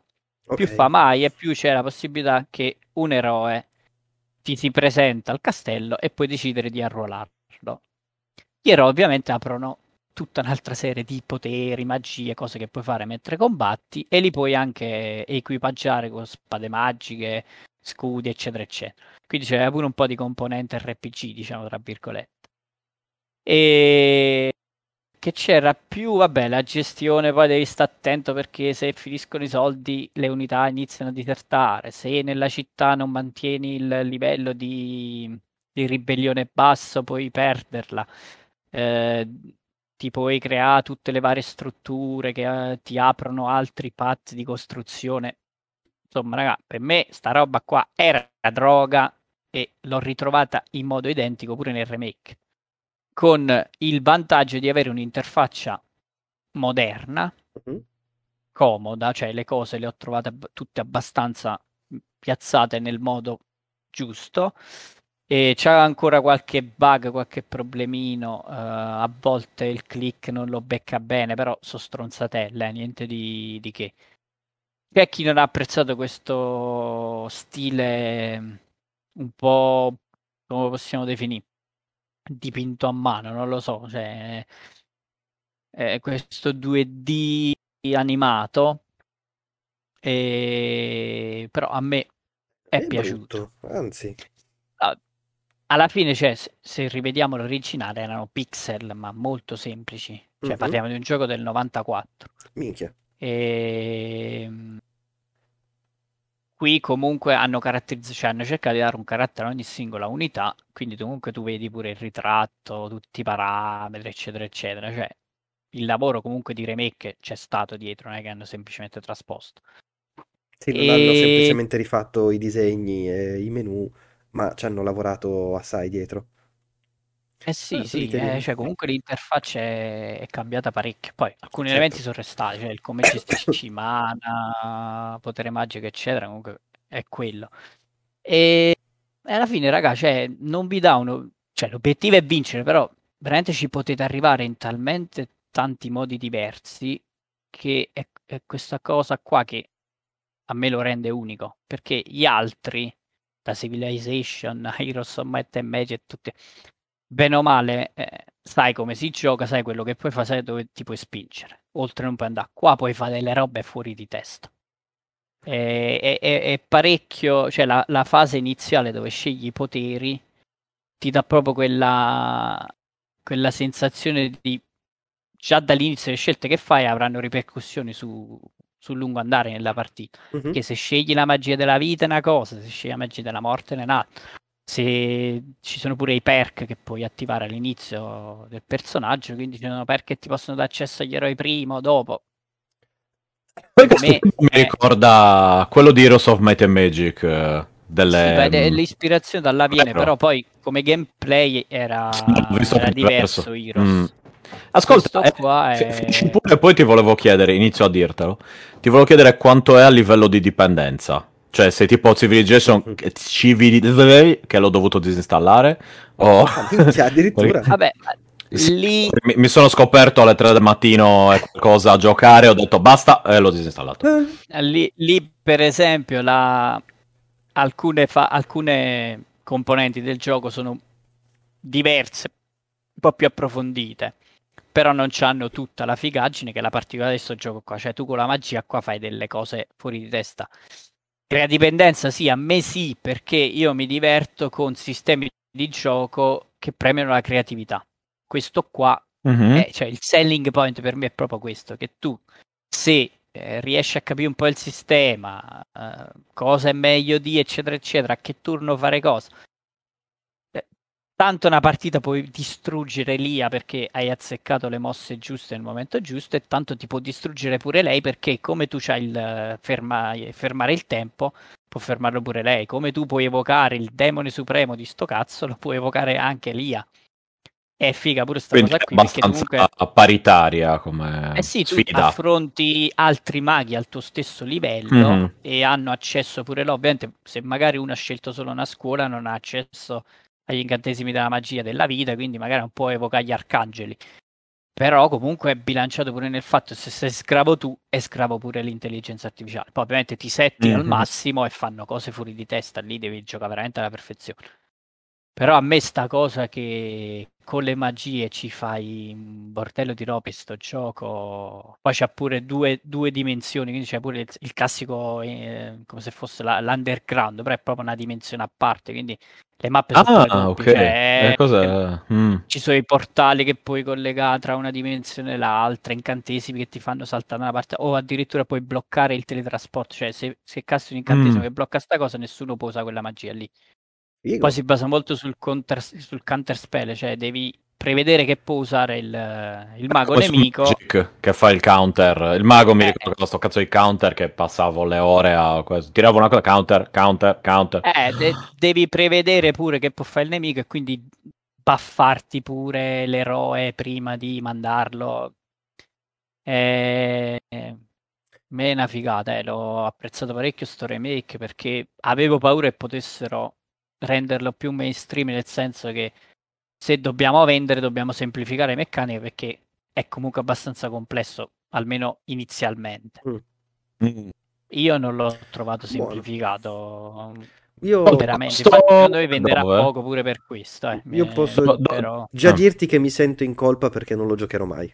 Più Ok. fama hai e più c'è la possibilità che un eroe ti si presenta al castello e puoi decidere di arruolarlo. Gli eroi ovviamente aprono tutta un'altra serie di poteri, magie, cose che puoi fare mentre combatti e li puoi anche equipaggiare con spade magiche, scudi, eccetera, eccetera. Quindi c'è pure un po' di componente RPG, diciamo, tra virgolette. E che c'era più, vabbè, la gestione, poi devi stare attento perché se finiscono i soldi le unità iniziano a disertare, se nella città non mantieni il livello di, di ribellione basso puoi perderla, Eh, ti puoi creare tutte le varie strutture che eh, ti aprono altri path di costruzione. Insomma, raga, per me sta roba qua era droga e l'ho ritrovata in modo identico pure nel remake con il vantaggio di avere un'interfaccia moderna, Mhm. comoda, cioè le cose le ho trovate tutte abbastanza piazzate nel modo giusto. E c'è ancora qualche bug, qualche problemino. eh, a volte il click non lo becca bene, però sono stronzatelle, eh, niente di, di che. C'è chi non ha apprezzato questo stile mm, un po' come possiamo definire dipinto a mano, non lo so, cioè eh, questo 2D animato, e... però a me è, È piaciuto. brutto, Anzi, Alla fine, cioè, se, rivediamo l'originale, erano pixel, ma molto semplici. Cioè, Mhm. parliamo di un gioco del 94. minchia. E... Qui comunque hanno caratterizzato, cioè hanno cercato di dare un carattere a ogni singola unità, quindi comunque tu vedi pure il ritratto, tutti i parametri, eccetera, eccetera. Cioè, il lavoro comunque di remake c'è stato dietro, non è che hanno semplicemente trasposto. Sì, non hanno E- semplicemente rifatto i disegni e i menu, ma ci hanno lavorato assai dietro. Eh sì, Ah, sì, eh, cioè comunque l'interfaccia è, è cambiata parecchio. Poi alcuni Certo. elementi sono restati, cioè il come gestisci mana, potere magico, eccetera, comunque è quello. E, e alla fine, raga, cioè, non vi dà uno... Cioè, l'obiettivo è vincere, però veramente ci potete arrivare in talmente tanti modi diversi che è, è questa cosa qua che a me lo rende unico, perché gli altri, da Civilization, Heroes of Might and Magic, tutti, bene o male, eh, sai come si gioca, sai quello che puoi fare, sai dove ti puoi spingere. Oltre non puoi andare. Qua puoi fare delle robe fuori di testa. È, è- è- è parecchio, cioè la, la fase iniziale dove scegli i poteri ti dà proprio quella, quella sensazione di già dall'inizio le scelte che fai avranno ripercussioni su, sul lungo andare nella partita. Mhm. Che se scegli la magia della vita è una cosa, se scegli la magia della morte è un'altra. Se ci sono pure i perk che puoi attivare all'inizio del personaggio, quindi ci sono perk che ti possono dare accesso agli eroi prima o dopo. Poi Per me questo mi è- ricorda quello di Heroes of Might and Magic. eh, Delle, Sì, beh, de- l'ispirazione da là viene, però poi come gameplay era, visto era diverso. Heroes. Mm. Ascolta, eh, è- finisci pure, poi ti volevo chiedere, inizio a dirtelo. Ti volevo chiedere quanto è a livello di dipendenza. Cioè, se tipo Civilization Mhm. che- Civil- che l'ho dovuto disinstallare o minchia, addirittura. Vabbè, lì mi, mi sono scoperto alle 3 del mattino qualcosa a giocare, ho detto basta e l'ho disinstallato. Eh, Lì, lì, per esempio, la- alcune, fa- alcune componenti del gioco sono diverse, un po' più approfondite, però non hanno tutta la figaggine che è la particolarità di questo gioco qua. Cioè, tu con la magia qua fai delle cose fuori di testa. Crea dipendenza, sì, a me sì, perché io mi diverto con sistemi di gioco che premiano la creatività. Questo qua Mhm. eh, cioè il selling point per me è proprio questo, che tu se eh, riesci a capire un po' il sistema, eh, cosa è meglio di, eccetera, eccetera, a che turno fare cosa. Tanto una partita puoi distruggere Lia perché hai azzeccato le mosse giuste nel momento giusto e tanto ti può distruggere pure lei perché come tu c'hai il ferma- fermare il tempo, può fermarlo pure lei. Come tu puoi evocare il demone supremo di sto cazzo, lo puoi evocare anche Lia. È figa pure sta Quindi cosa qui abbastanza comunque paritaria come eh sì, tu sfida. affronti altri maghi al tuo stesso livello Mhm. e hanno accesso pure loro. Ovviamente, se magari uno ha scelto solo una scuola, non ha accesso agli incantesimi della magia della vita, quindi magari non può evocare gli arcangeli. Però comunque è bilanciato pure nel fatto che se sei scravo tu, è scravo pure l'intelligenza artificiale. Poi ovviamente ti setti al Mhm. massimo e fanno cose fuori di testa, lì devi giocare veramente alla perfezione. Però a me sta cosa che con le magie ci fai un bordello di robe sto gioco. Poi c'ha pure due, due dimensioni, quindi c'è pure il, il classico eh, come se fosse la- l'underground, però è proprio una dimensione a parte, quindi le mappe sono pure Ah, ok. cioè, Eh, cos'è? Mm. ci sono i portali che puoi collegare tra una dimensione e l'altra, incantesimi che ti fanno saltare da una parte, o addirittura puoi bloccare il teletrasporto, cioè se, se casti un incantesimo Mm. che blocca sta cosa, nessuno può usare quella magia lì. Figo. Poi si basa molto sul counter, sul counter spell, cioè devi prevedere che può usare il, il mago Come nemico. Magic, che fa il counter. Il mago mi Eh. ricordo che sto cazzo di counter che passavo le ore a questo. Tiravo una cosa, counter, counter, counter. Eh, de- devi prevedere pure che può fare il nemico e quindi buffarti pure l'eroe prima di mandarlo. Eh, me è una figata, eh, l'ho apprezzato parecchio sto remake perché avevo paura che potessero renderlo più mainstream nel senso che se dobbiamo vendere dobbiamo semplificare le meccaniche perché è comunque abbastanza complesso, almeno inizialmente. Mm. Io non l'ho trovato semplificato Io, veramente. sto- Infatti, secondo me venderà dove? poco pure per questo. eh. Io Mi- posso- do- però- già Ah. dirti che mi sento in colpa perché non lo giocherò mai.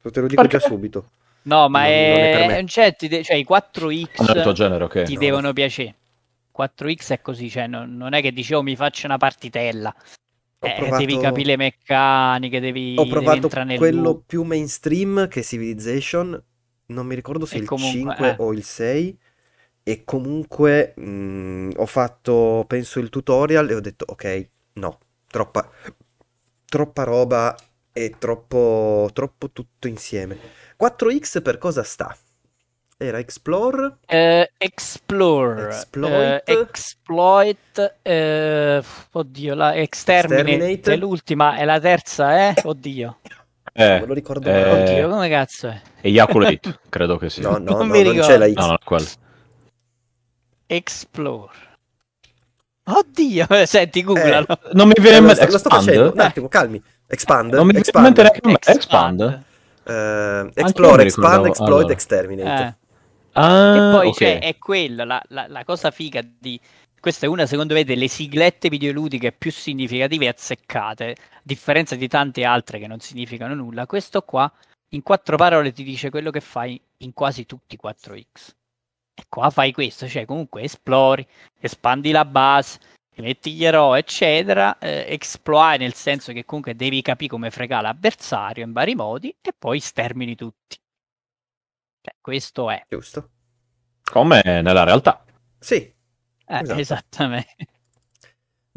Te lo dico Perché? già subito. No, ma Non- non è per è, è un cioè, ti de- cioè i 4X Ah, nel tuo genere, ok. ti no. devono piacere. 4X è così, cioè non, non è che dicevo mi faccio una partitella. Eh, provato- Devi capire le meccaniche, devi, Ho devi provato entrare nel quello loop. più mainstream che è Civilization. Non mi ricordo se E il comunque, 5 eh. o il 6. E comunque mh, ho fatto, penso, il tutorial e ho detto, ok, no, troppa, troppa roba e troppo, troppo tutto insieme. 4X per cosa sta? Era Explore? Eh, explore, Exploit. eh, exploit, eh, oddio, la exterminate, Exterminate. è l'ultima, è la terza, eh? Oddio, Eh, Me lo ricordo eh, oddio, come cazzo è? Ejaculate, credo che sia. No, no, non no, mi non ricordo. c'è la X. No, non è quello. Explore. Oddio, senti, googlalo. Non mi viene Eh, in mente sto, lo sto facendo, un Expand? attimo, calmi. Expand, Non mi viene in expand, mente. Expand? eh, io explore, expand, exploit, allora. exterminate. Ah, e poi ok. c'è, è quello, la, la- la cosa figa di... Questa è una, secondo me, delle siglette videoludiche più significative e azzeccate, a differenza di tante altre che non significano nulla. Questo qua, in quattro parole, ti dice quello che fai in quasi tutti i 4X. E qua fai questo, cioè comunque esplori, espandi la base, ti metti gli eroi, eccetera, eh, exploit nel senso che comunque devi capire come fregare l'avversario in vari modi e poi stermini tutti. Cioè, questo è. Giusto? Come nella realtà. Sì, Eh, Esatto. Esattamente.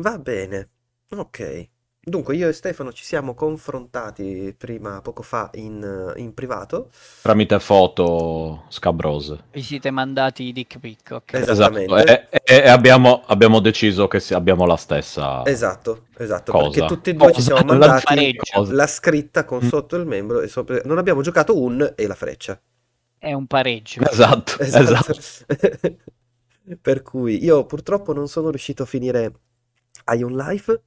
va bene. Ok. Dunque, io e Stefano ci siamo confrontati prima, poco fa, in, in privato. Tramite foto scabrose. Vi siete mandati i dick pic, ok. Esatto. Esattamente. E, e- e abbiamo, abbiamo deciso che si- abbiamo la stessa Esatto, esatto, cosa. perché tutti e due ci Cosa? siamo La mandati cosa. la scritta con Mm. sotto il membro e sopra... Non abbiamo giocato un e la freccia. È un pareggio. Esatto, esatto. Esatto. Per cui io purtroppo non sono riuscito a finire Ion Life.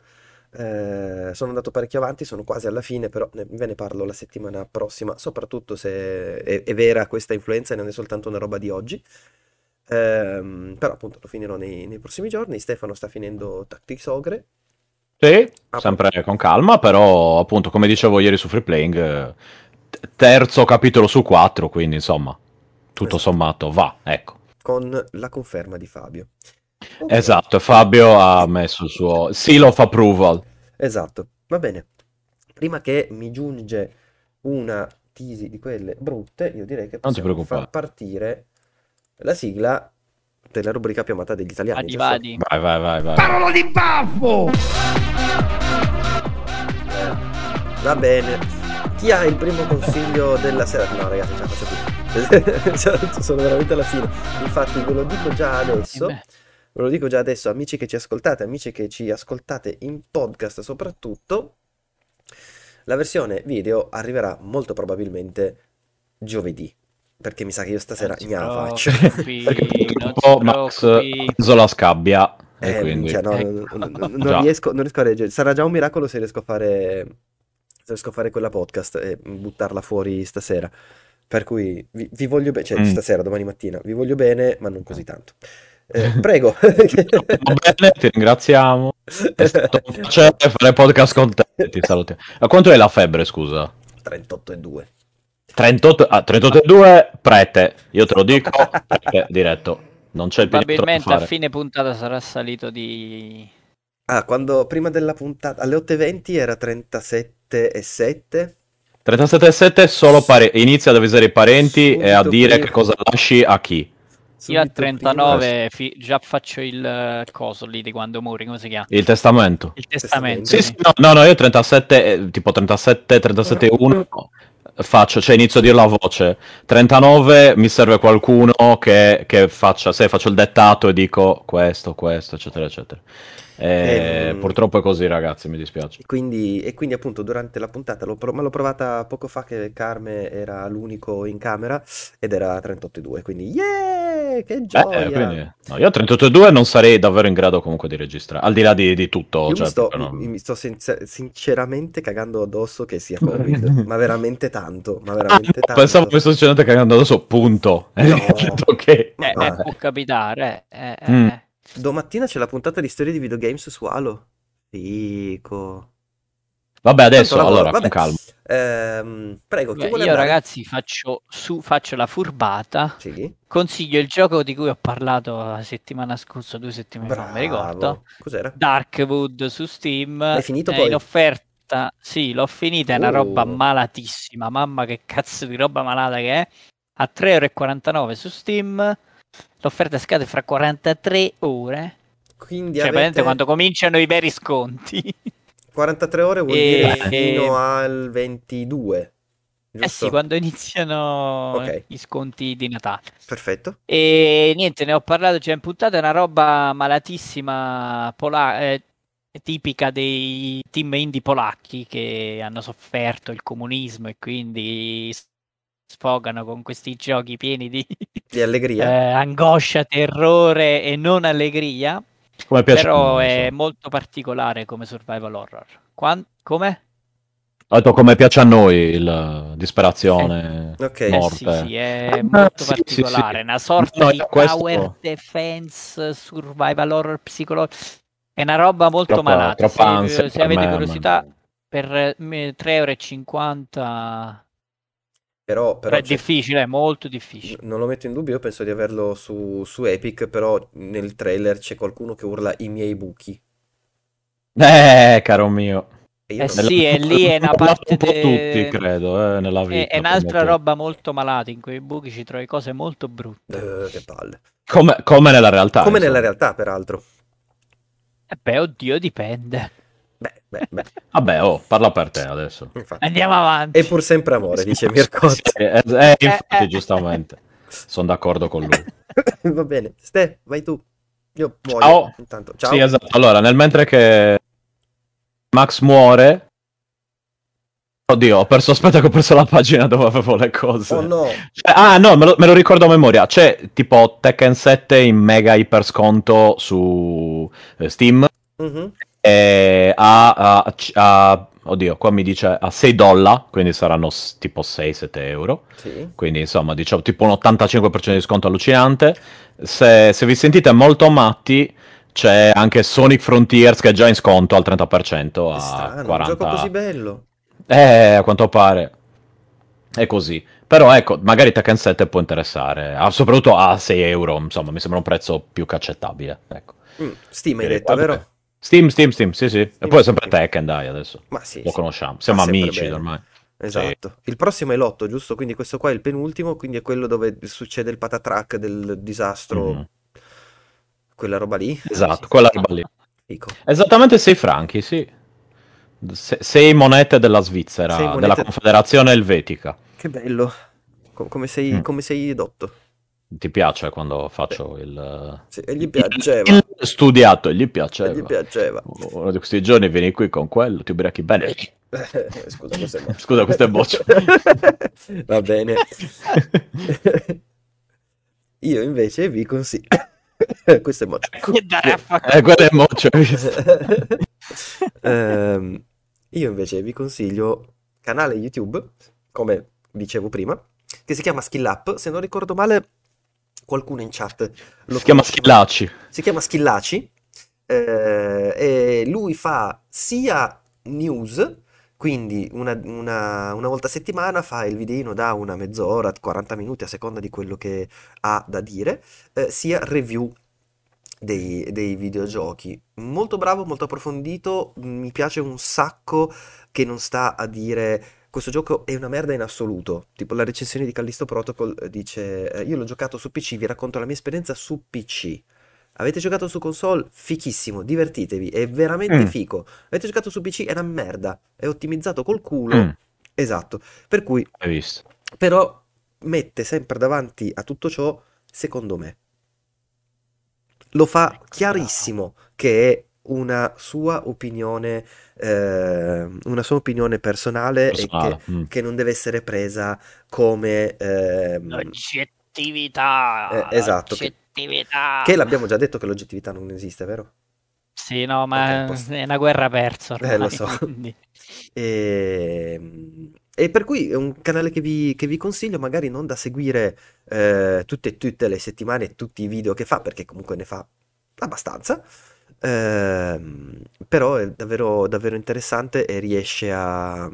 Eh, sono andato parecchio avanti, sono quasi alla fine, però ne- ve ne parlo la settimana prossima, soprattutto se è, è vera questa influenza e non è soltanto una roba di oggi. Ehm, però appunto lo finirò nei, nei prossimi giorni. Stefano sta finendo Tactics Ogre. Sì, Ah, sempre con calma, però appunto come dicevo ieri su Free Playing, eh, terzo capitolo su quattro, quindi insomma, tutto Esatto. sommato va, ecco. con la conferma di Fabio. Ok, Esatto, Fabio ha messo il suo seal of approval. Esatto, va bene. Prima che mi giunge una tisi di quelle brutte, io direi che Non ti possiamo preoccupare. far partire la sigla della rubrica più amata degli italiani, Vadi, vadi. Vai, vai, vai, vai. Parola di baffo! Va bene. Ha il primo consiglio della sera? No, ragazzi, ce la faccio più. Cioè, Sono veramente alla fine. Infatti, ve lo dico già adesso. Beh, Ve lo dico già adesso, amici che ci ascoltate, amici che ci ascoltate in podcast soprattutto, la versione video arriverà molto probabilmente giovedì, perché mi sa che io stasera non ne la faccio. Perché purtroppo Max preoccupi. ha preso la scabbia e Eh, quindi... cioè, no, Ecco. non, riesco, non riesco a reggere. Sarà già un miracolo se riesco a fare, riesco a fare quella podcast e buttarla fuori stasera. Per cui vi, vi voglio bene, cioè Mm. stasera, domani mattina, vi voglio bene, ma non così tanto. Eh, prego. Bene, ti ringraziamo. È stato un piacere fare podcast con te. Ti salutiamo. A quanto è la febbre, scusa? 38 e 2. 38, ah, 38,2 prete. Io te lo dico, perché diretto. Non c'è il Probabilmente a fine puntata sarà salito di... Ah, quando prima della puntata alle 8.20 era 37 e 7. 37,7 solo pare- inizia ad avvisare i parenti e a Subito dire prima. che cosa lasci a chi. Io a Subito 39 fi- già faccio il eh, coso lì di quando muori, come si chiama? Il testamento. Il testamento. Sì, sì, no, no, no, io 37, eh, tipo 37, 37, 1 faccio, cioè inizio a dire la voce. 39 mi serve qualcuno che, che faccia, se faccio il dettato e dico questo, questo, eccetera, eccetera. Eh, Ehm. Purtroppo è così, ragazzi, mi dispiace. Quindi, e quindi appunto durante la puntata, l'ho pro- me l'ho provata poco fa che Carme era l'unico in camera ed era 38,2, quindi yeah, che Eh, gioia! quindi, no, io a 38,2 non sarei davvero in grado comunque di registrare, al di là di, di tutto. Io cioè, mi sto, non- mi- mi sto sincer- sinceramente cagando addosso che sia Covid, ma veramente tanto, ma Ah, veramente tanto. pensavo che mi sto succedendo cagando adesso, punto. No. ok. Eh, Ma eh, può capitare. eh, eh, Mm. eh. Domattina c'è la puntata di storie di videogames su Halo. Fico. Vabbè, adesso, lavoro. allora, Vabbè. con calma. Ehm, prego, chi Beh, vuole io andare? ragazzi faccio, su, faccio la furbata. Sì, Consiglio il gioco di cui ho parlato la settimana scorsa, due settimane fa, non mi ricordo. bravo. Cos'era? Darkwood su Steam. L'hai finito è poi? in offerta. Sì, l'ho finita, è una Oh. roba malatissima. Mamma che cazzo di roba malata che è. A 3,49€ su Steam. L'offerta scade fra 43 ore. Quindi Cioè, avete quando cominciano i veri sconti. 43 ore vuol E- dire fino al 22, Eh giusto? sì, quando iniziano Ok. i sconti di Natale. Perfetto. E niente, ne ho parlato già in puntata, è una roba malatissima pola- eh, tipica dei team indie polacchi che hanno sofferto il comunismo e quindi sfogano con questi giochi pieni di Di eh, allegria. angoscia, terrore e non allegria. Come piace Però è molto particolare come survival horror. Quan- come? Ho detto come piace a noi il disperazione, Ok. Eh morte. sì, sì, è Ah, molto sì, sì, particolare, sì. una sorta No, di questo- tower defense survival horror psicologico. È una roba molto Troppa- malata. troppa Se, se avete me, curiosità, ma- per eh, 3,50 euro Però, però è c'è- difficile, è molto difficile. non lo metto in dubbio, io penso di averlo su, su Epic, però nel trailer c'è qualcuno che urla i miei buchi. Eh, caro mio. Io Eh non- sì, e lì è una parte un po' de- tutti, credo, eh, nella È, vita. è un'altra molto- roba molto malata. In quei buchi ci trovi cose molto brutte. Eh, che palle. Come, come nella realtà. Come insomma. nella realtà, peraltro. E beh, oddio, dipende. Beh, beh, beh, Vabbè, oh, parla per te adesso. infatti. Andiamo avanti. E pur sempre amore, dice Mircotti. Sì, eh, eh, infatti, eh. giustamente. Sono d'accordo con lui. Va bene. Ste, vai tu. Io muoio. Ciao. Intanto, ciao. Sì, esatto. Allora, nel mentre che Max muore... Oddio, ho perso, aspetta che ho perso la pagina dove avevo le cose. Oh no. Cioè, ah, no, me lo, me lo ricordo a memoria. C'è tipo Tekken 7 in mega iper sconto su eh, Steam. Mhm. E a, a- a- oddio, qua mi dice a 6 dollari, quindi saranno s- tipo 6-7 euro. Sì. Quindi insomma, diciamo tipo un 85% di sconto allucinante. Se, se vi sentite molto matti, c'è anche Sonic Frontiers che è già in sconto al 30% È a strano, un 40. gioco così bello. Eh, a quanto pare è così. Però ecco, magari Tekken 7 può interessare, ah, soprattutto a 6 euro, insomma, mi sembra un prezzo più che accettabile. Ecco. Mm, Steam hai detto, vero? Steam, Steam, Steam, sì, sì. E poi è sempre Tekken, dai, adesso. Ma sì, Lo sì. conosciamo, siamo amici bene. ormai. Esatto. Il prossimo è l'otto, giusto? Quindi questo qua è il penultimo, quindi è quello dove succede il patatrack del disastro, Mhm. quella roba lì. Esatto, Sì, quella roba lì. fico. Esattamente 6 franchi, sì. 6 monete della Svizzera, Sei monete- della Confederazione Elvetica. Che bello. Co- come sei, Mm. come sei edotto. Ti piace quando faccio il... Sì, e gli piaceva. il studiato, e gli piaceva. e gli piaceva. Uno di questi giorni vieni qui con quello, ti ubriachi bene. Scusa, questo è mocio. Scusa, questo è boccio. Va bene. Io invece vi consiglio... questo è fa- Eh, quello è moccio, visto? Ehm, io invece vi consiglio canale YouTube, come dicevo prima, che si chiama Skill Up. Se non ricordo male, qualcuno in chat lo Si chiama conosce. Schillacci. Si chiama Schillaci. eh, e lui fa sia news, quindi una, una- una volta a settimana fa il videino da una mezz'ora, 40 minuti a seconda di quello che ha da dire, eh, sia review dei, dei videogiochi. Molto bravo, molto approfondito, mi piace un sacco che non sta a dire questo gioco è una merda in assoluto. Tipo la recensione di Callisto Protocol eh, dice eh, io l'ho giocato su PC, vi racconto la mia esperienza su PC. Avete giocato su console? Fichissimo, divertitevi, è veramente Mm. fico. Avete giocato su PC? È una merda, è ottimizzato col culo. Mm, Esatto. Per cui hai visto? però mette sempre davanti a tutto ciò, secondo me. Lo fa chiarissimo che è una sua opinione, eh, una sua opinione personale, Personale, e che, mm. che non deve essere presa come... ehm, L'oggettività. Eh, esatto, che- L'oggettività. che l'abbiamo già detto che l'oggettività non esiste, vero? Sì, no, ma è una guerra persa Eh, lo ormai, so. E, e per cui è un canale che vi, che vi consiglio, magari non da seguire eh, tutte, tutte le settimane e tutti i video che fa, perché comunque ne fa abbastanza. Ehm, però è davvero, davvero interessante e riesce a,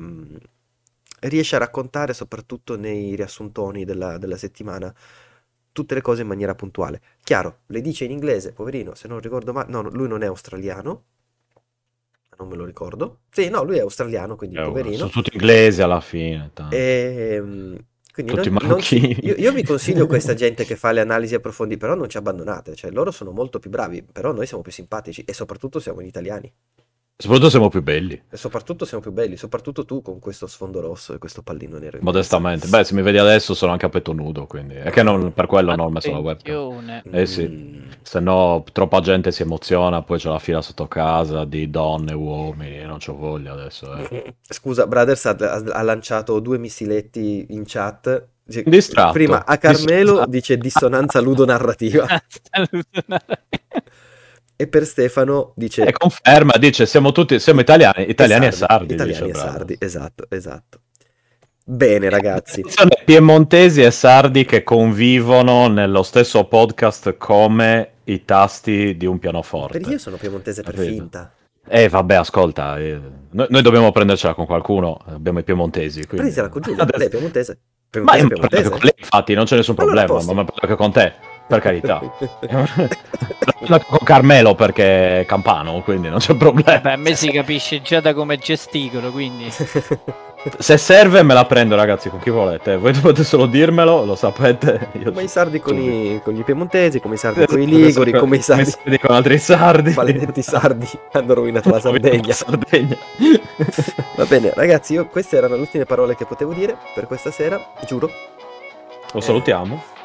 riesce a raccontare, soprattutto nei riassuntoni della, della settimana, tutte le cose in maniera puntuale. Chiaro, le dice in inglese, poverino, se non ricordo male, no, lui non è australiano, non me lo ricordo. Sì, no, lui è australiano, quindi Eh, poverino. sono tutti inglesi alla fine. tanto. Ehm, quindi Tutti non- non marocchini. io, io vi consiglio questa gente che fa le analisi approfondite, però non ci abbandonate, cioè loro sono molto più bravi, però noi siamo più simpatici e soprattutto siamo gli italiani. Soprattutto siamo più belli, E soprattutto siamo più belli, soprattutto tu con questo sfondo rosso e questo pallino nero. modestamente. Beh, se mi vedi adesso sono anche a petto nudo, quindi è che non, per quello non ho messo la webcam. Eh sì. Mm, Se no, troppa gente si emoziona, poi c'è la fila sotto casa di donne, uomini, e non c'ho voglia adesso. eh. Scusa, Brothers ha, ha- lanciato due missiletti in chat. Distratto. Prima a Carmelo Distratto. dice dissonanza ludonarrativa. E per Stefano dice... E conferma, dice siamo tutti, siamo italiani, italiani e sardi. Italiani dice, e sardi, esatto, esatto. Bene ragazzi. Sono piemontesi e sardi che convivono nello stesso podcast come i tasti di un pianoforte. Perché io sono piemontese per Capito. finta. Eh, vabbè, ascolta, eh, noi, noi dobbiamo prendercela con qualcuno, abbiamo i piemontesi. Quindi... Prenditela con Giulia, Adesso- lei è piemontese. Ma Piemontese, io mi prendo piemontese. con lei, infatti, non c'è nessun Allora, problema, ma prendo anche con te, per carità. Con Carmelo perché è campano, quindi non c'è problema. Beh, a me si capisce già da come gesticolo, quindi... Se serve me la prendo, ragazzi, con chi volete. Voi dovete solo dirmelo, lo sapete. Io come i sardi con i, con i piemontesi, come i sardi con i liguri, come i sardi con altri sardi. maledetti sardi hanno rovinato la Sardegna. Sardegna. Va bene, ragazzi, io queste erano le ultime parole che potevo dire per questa sera, giuro. Lo salutiamo. Eh,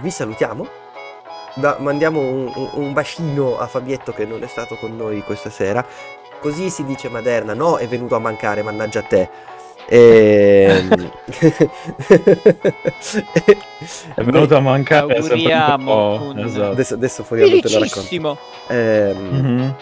vi salutiamo. Da- mandiamo un, un- un bacino a Fabietto che non è stato con noi questa sera. Così si dice Maderna, no, è venuto a mancare, mannaggia a te. Ehm, È venuto a mancare. Auguriamo esatto. adesso, adesso fuori te lo racconto. Felicissimo Ehm, Mhm.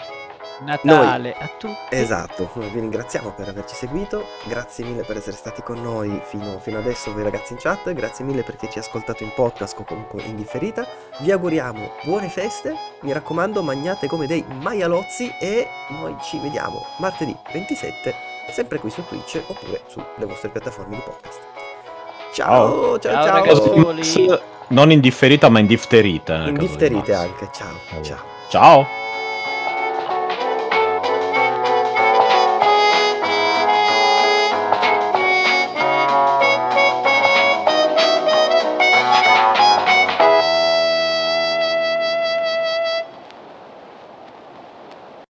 Natale a tutti. Esatto, vi ringraziamo per averci seguito, grazie mille per essere stati con noi fino, fino adesso voi ragazzi in chat, grazie mille perché ci ascoltate in podcast o comunque in differita, vi auguriamo buone feste, mi raccomando magnate come dei maialozzi e noi ci vediamo martedì 27 sempre qui su Twitch oppure sulle vostre piattaforme di podcast. Ciao, ciao, Ciao, ciao, ragazzi. Non indifferita, ma indifterita. nel caso di indifferite Max. anche, ciao, ciao. Ciao.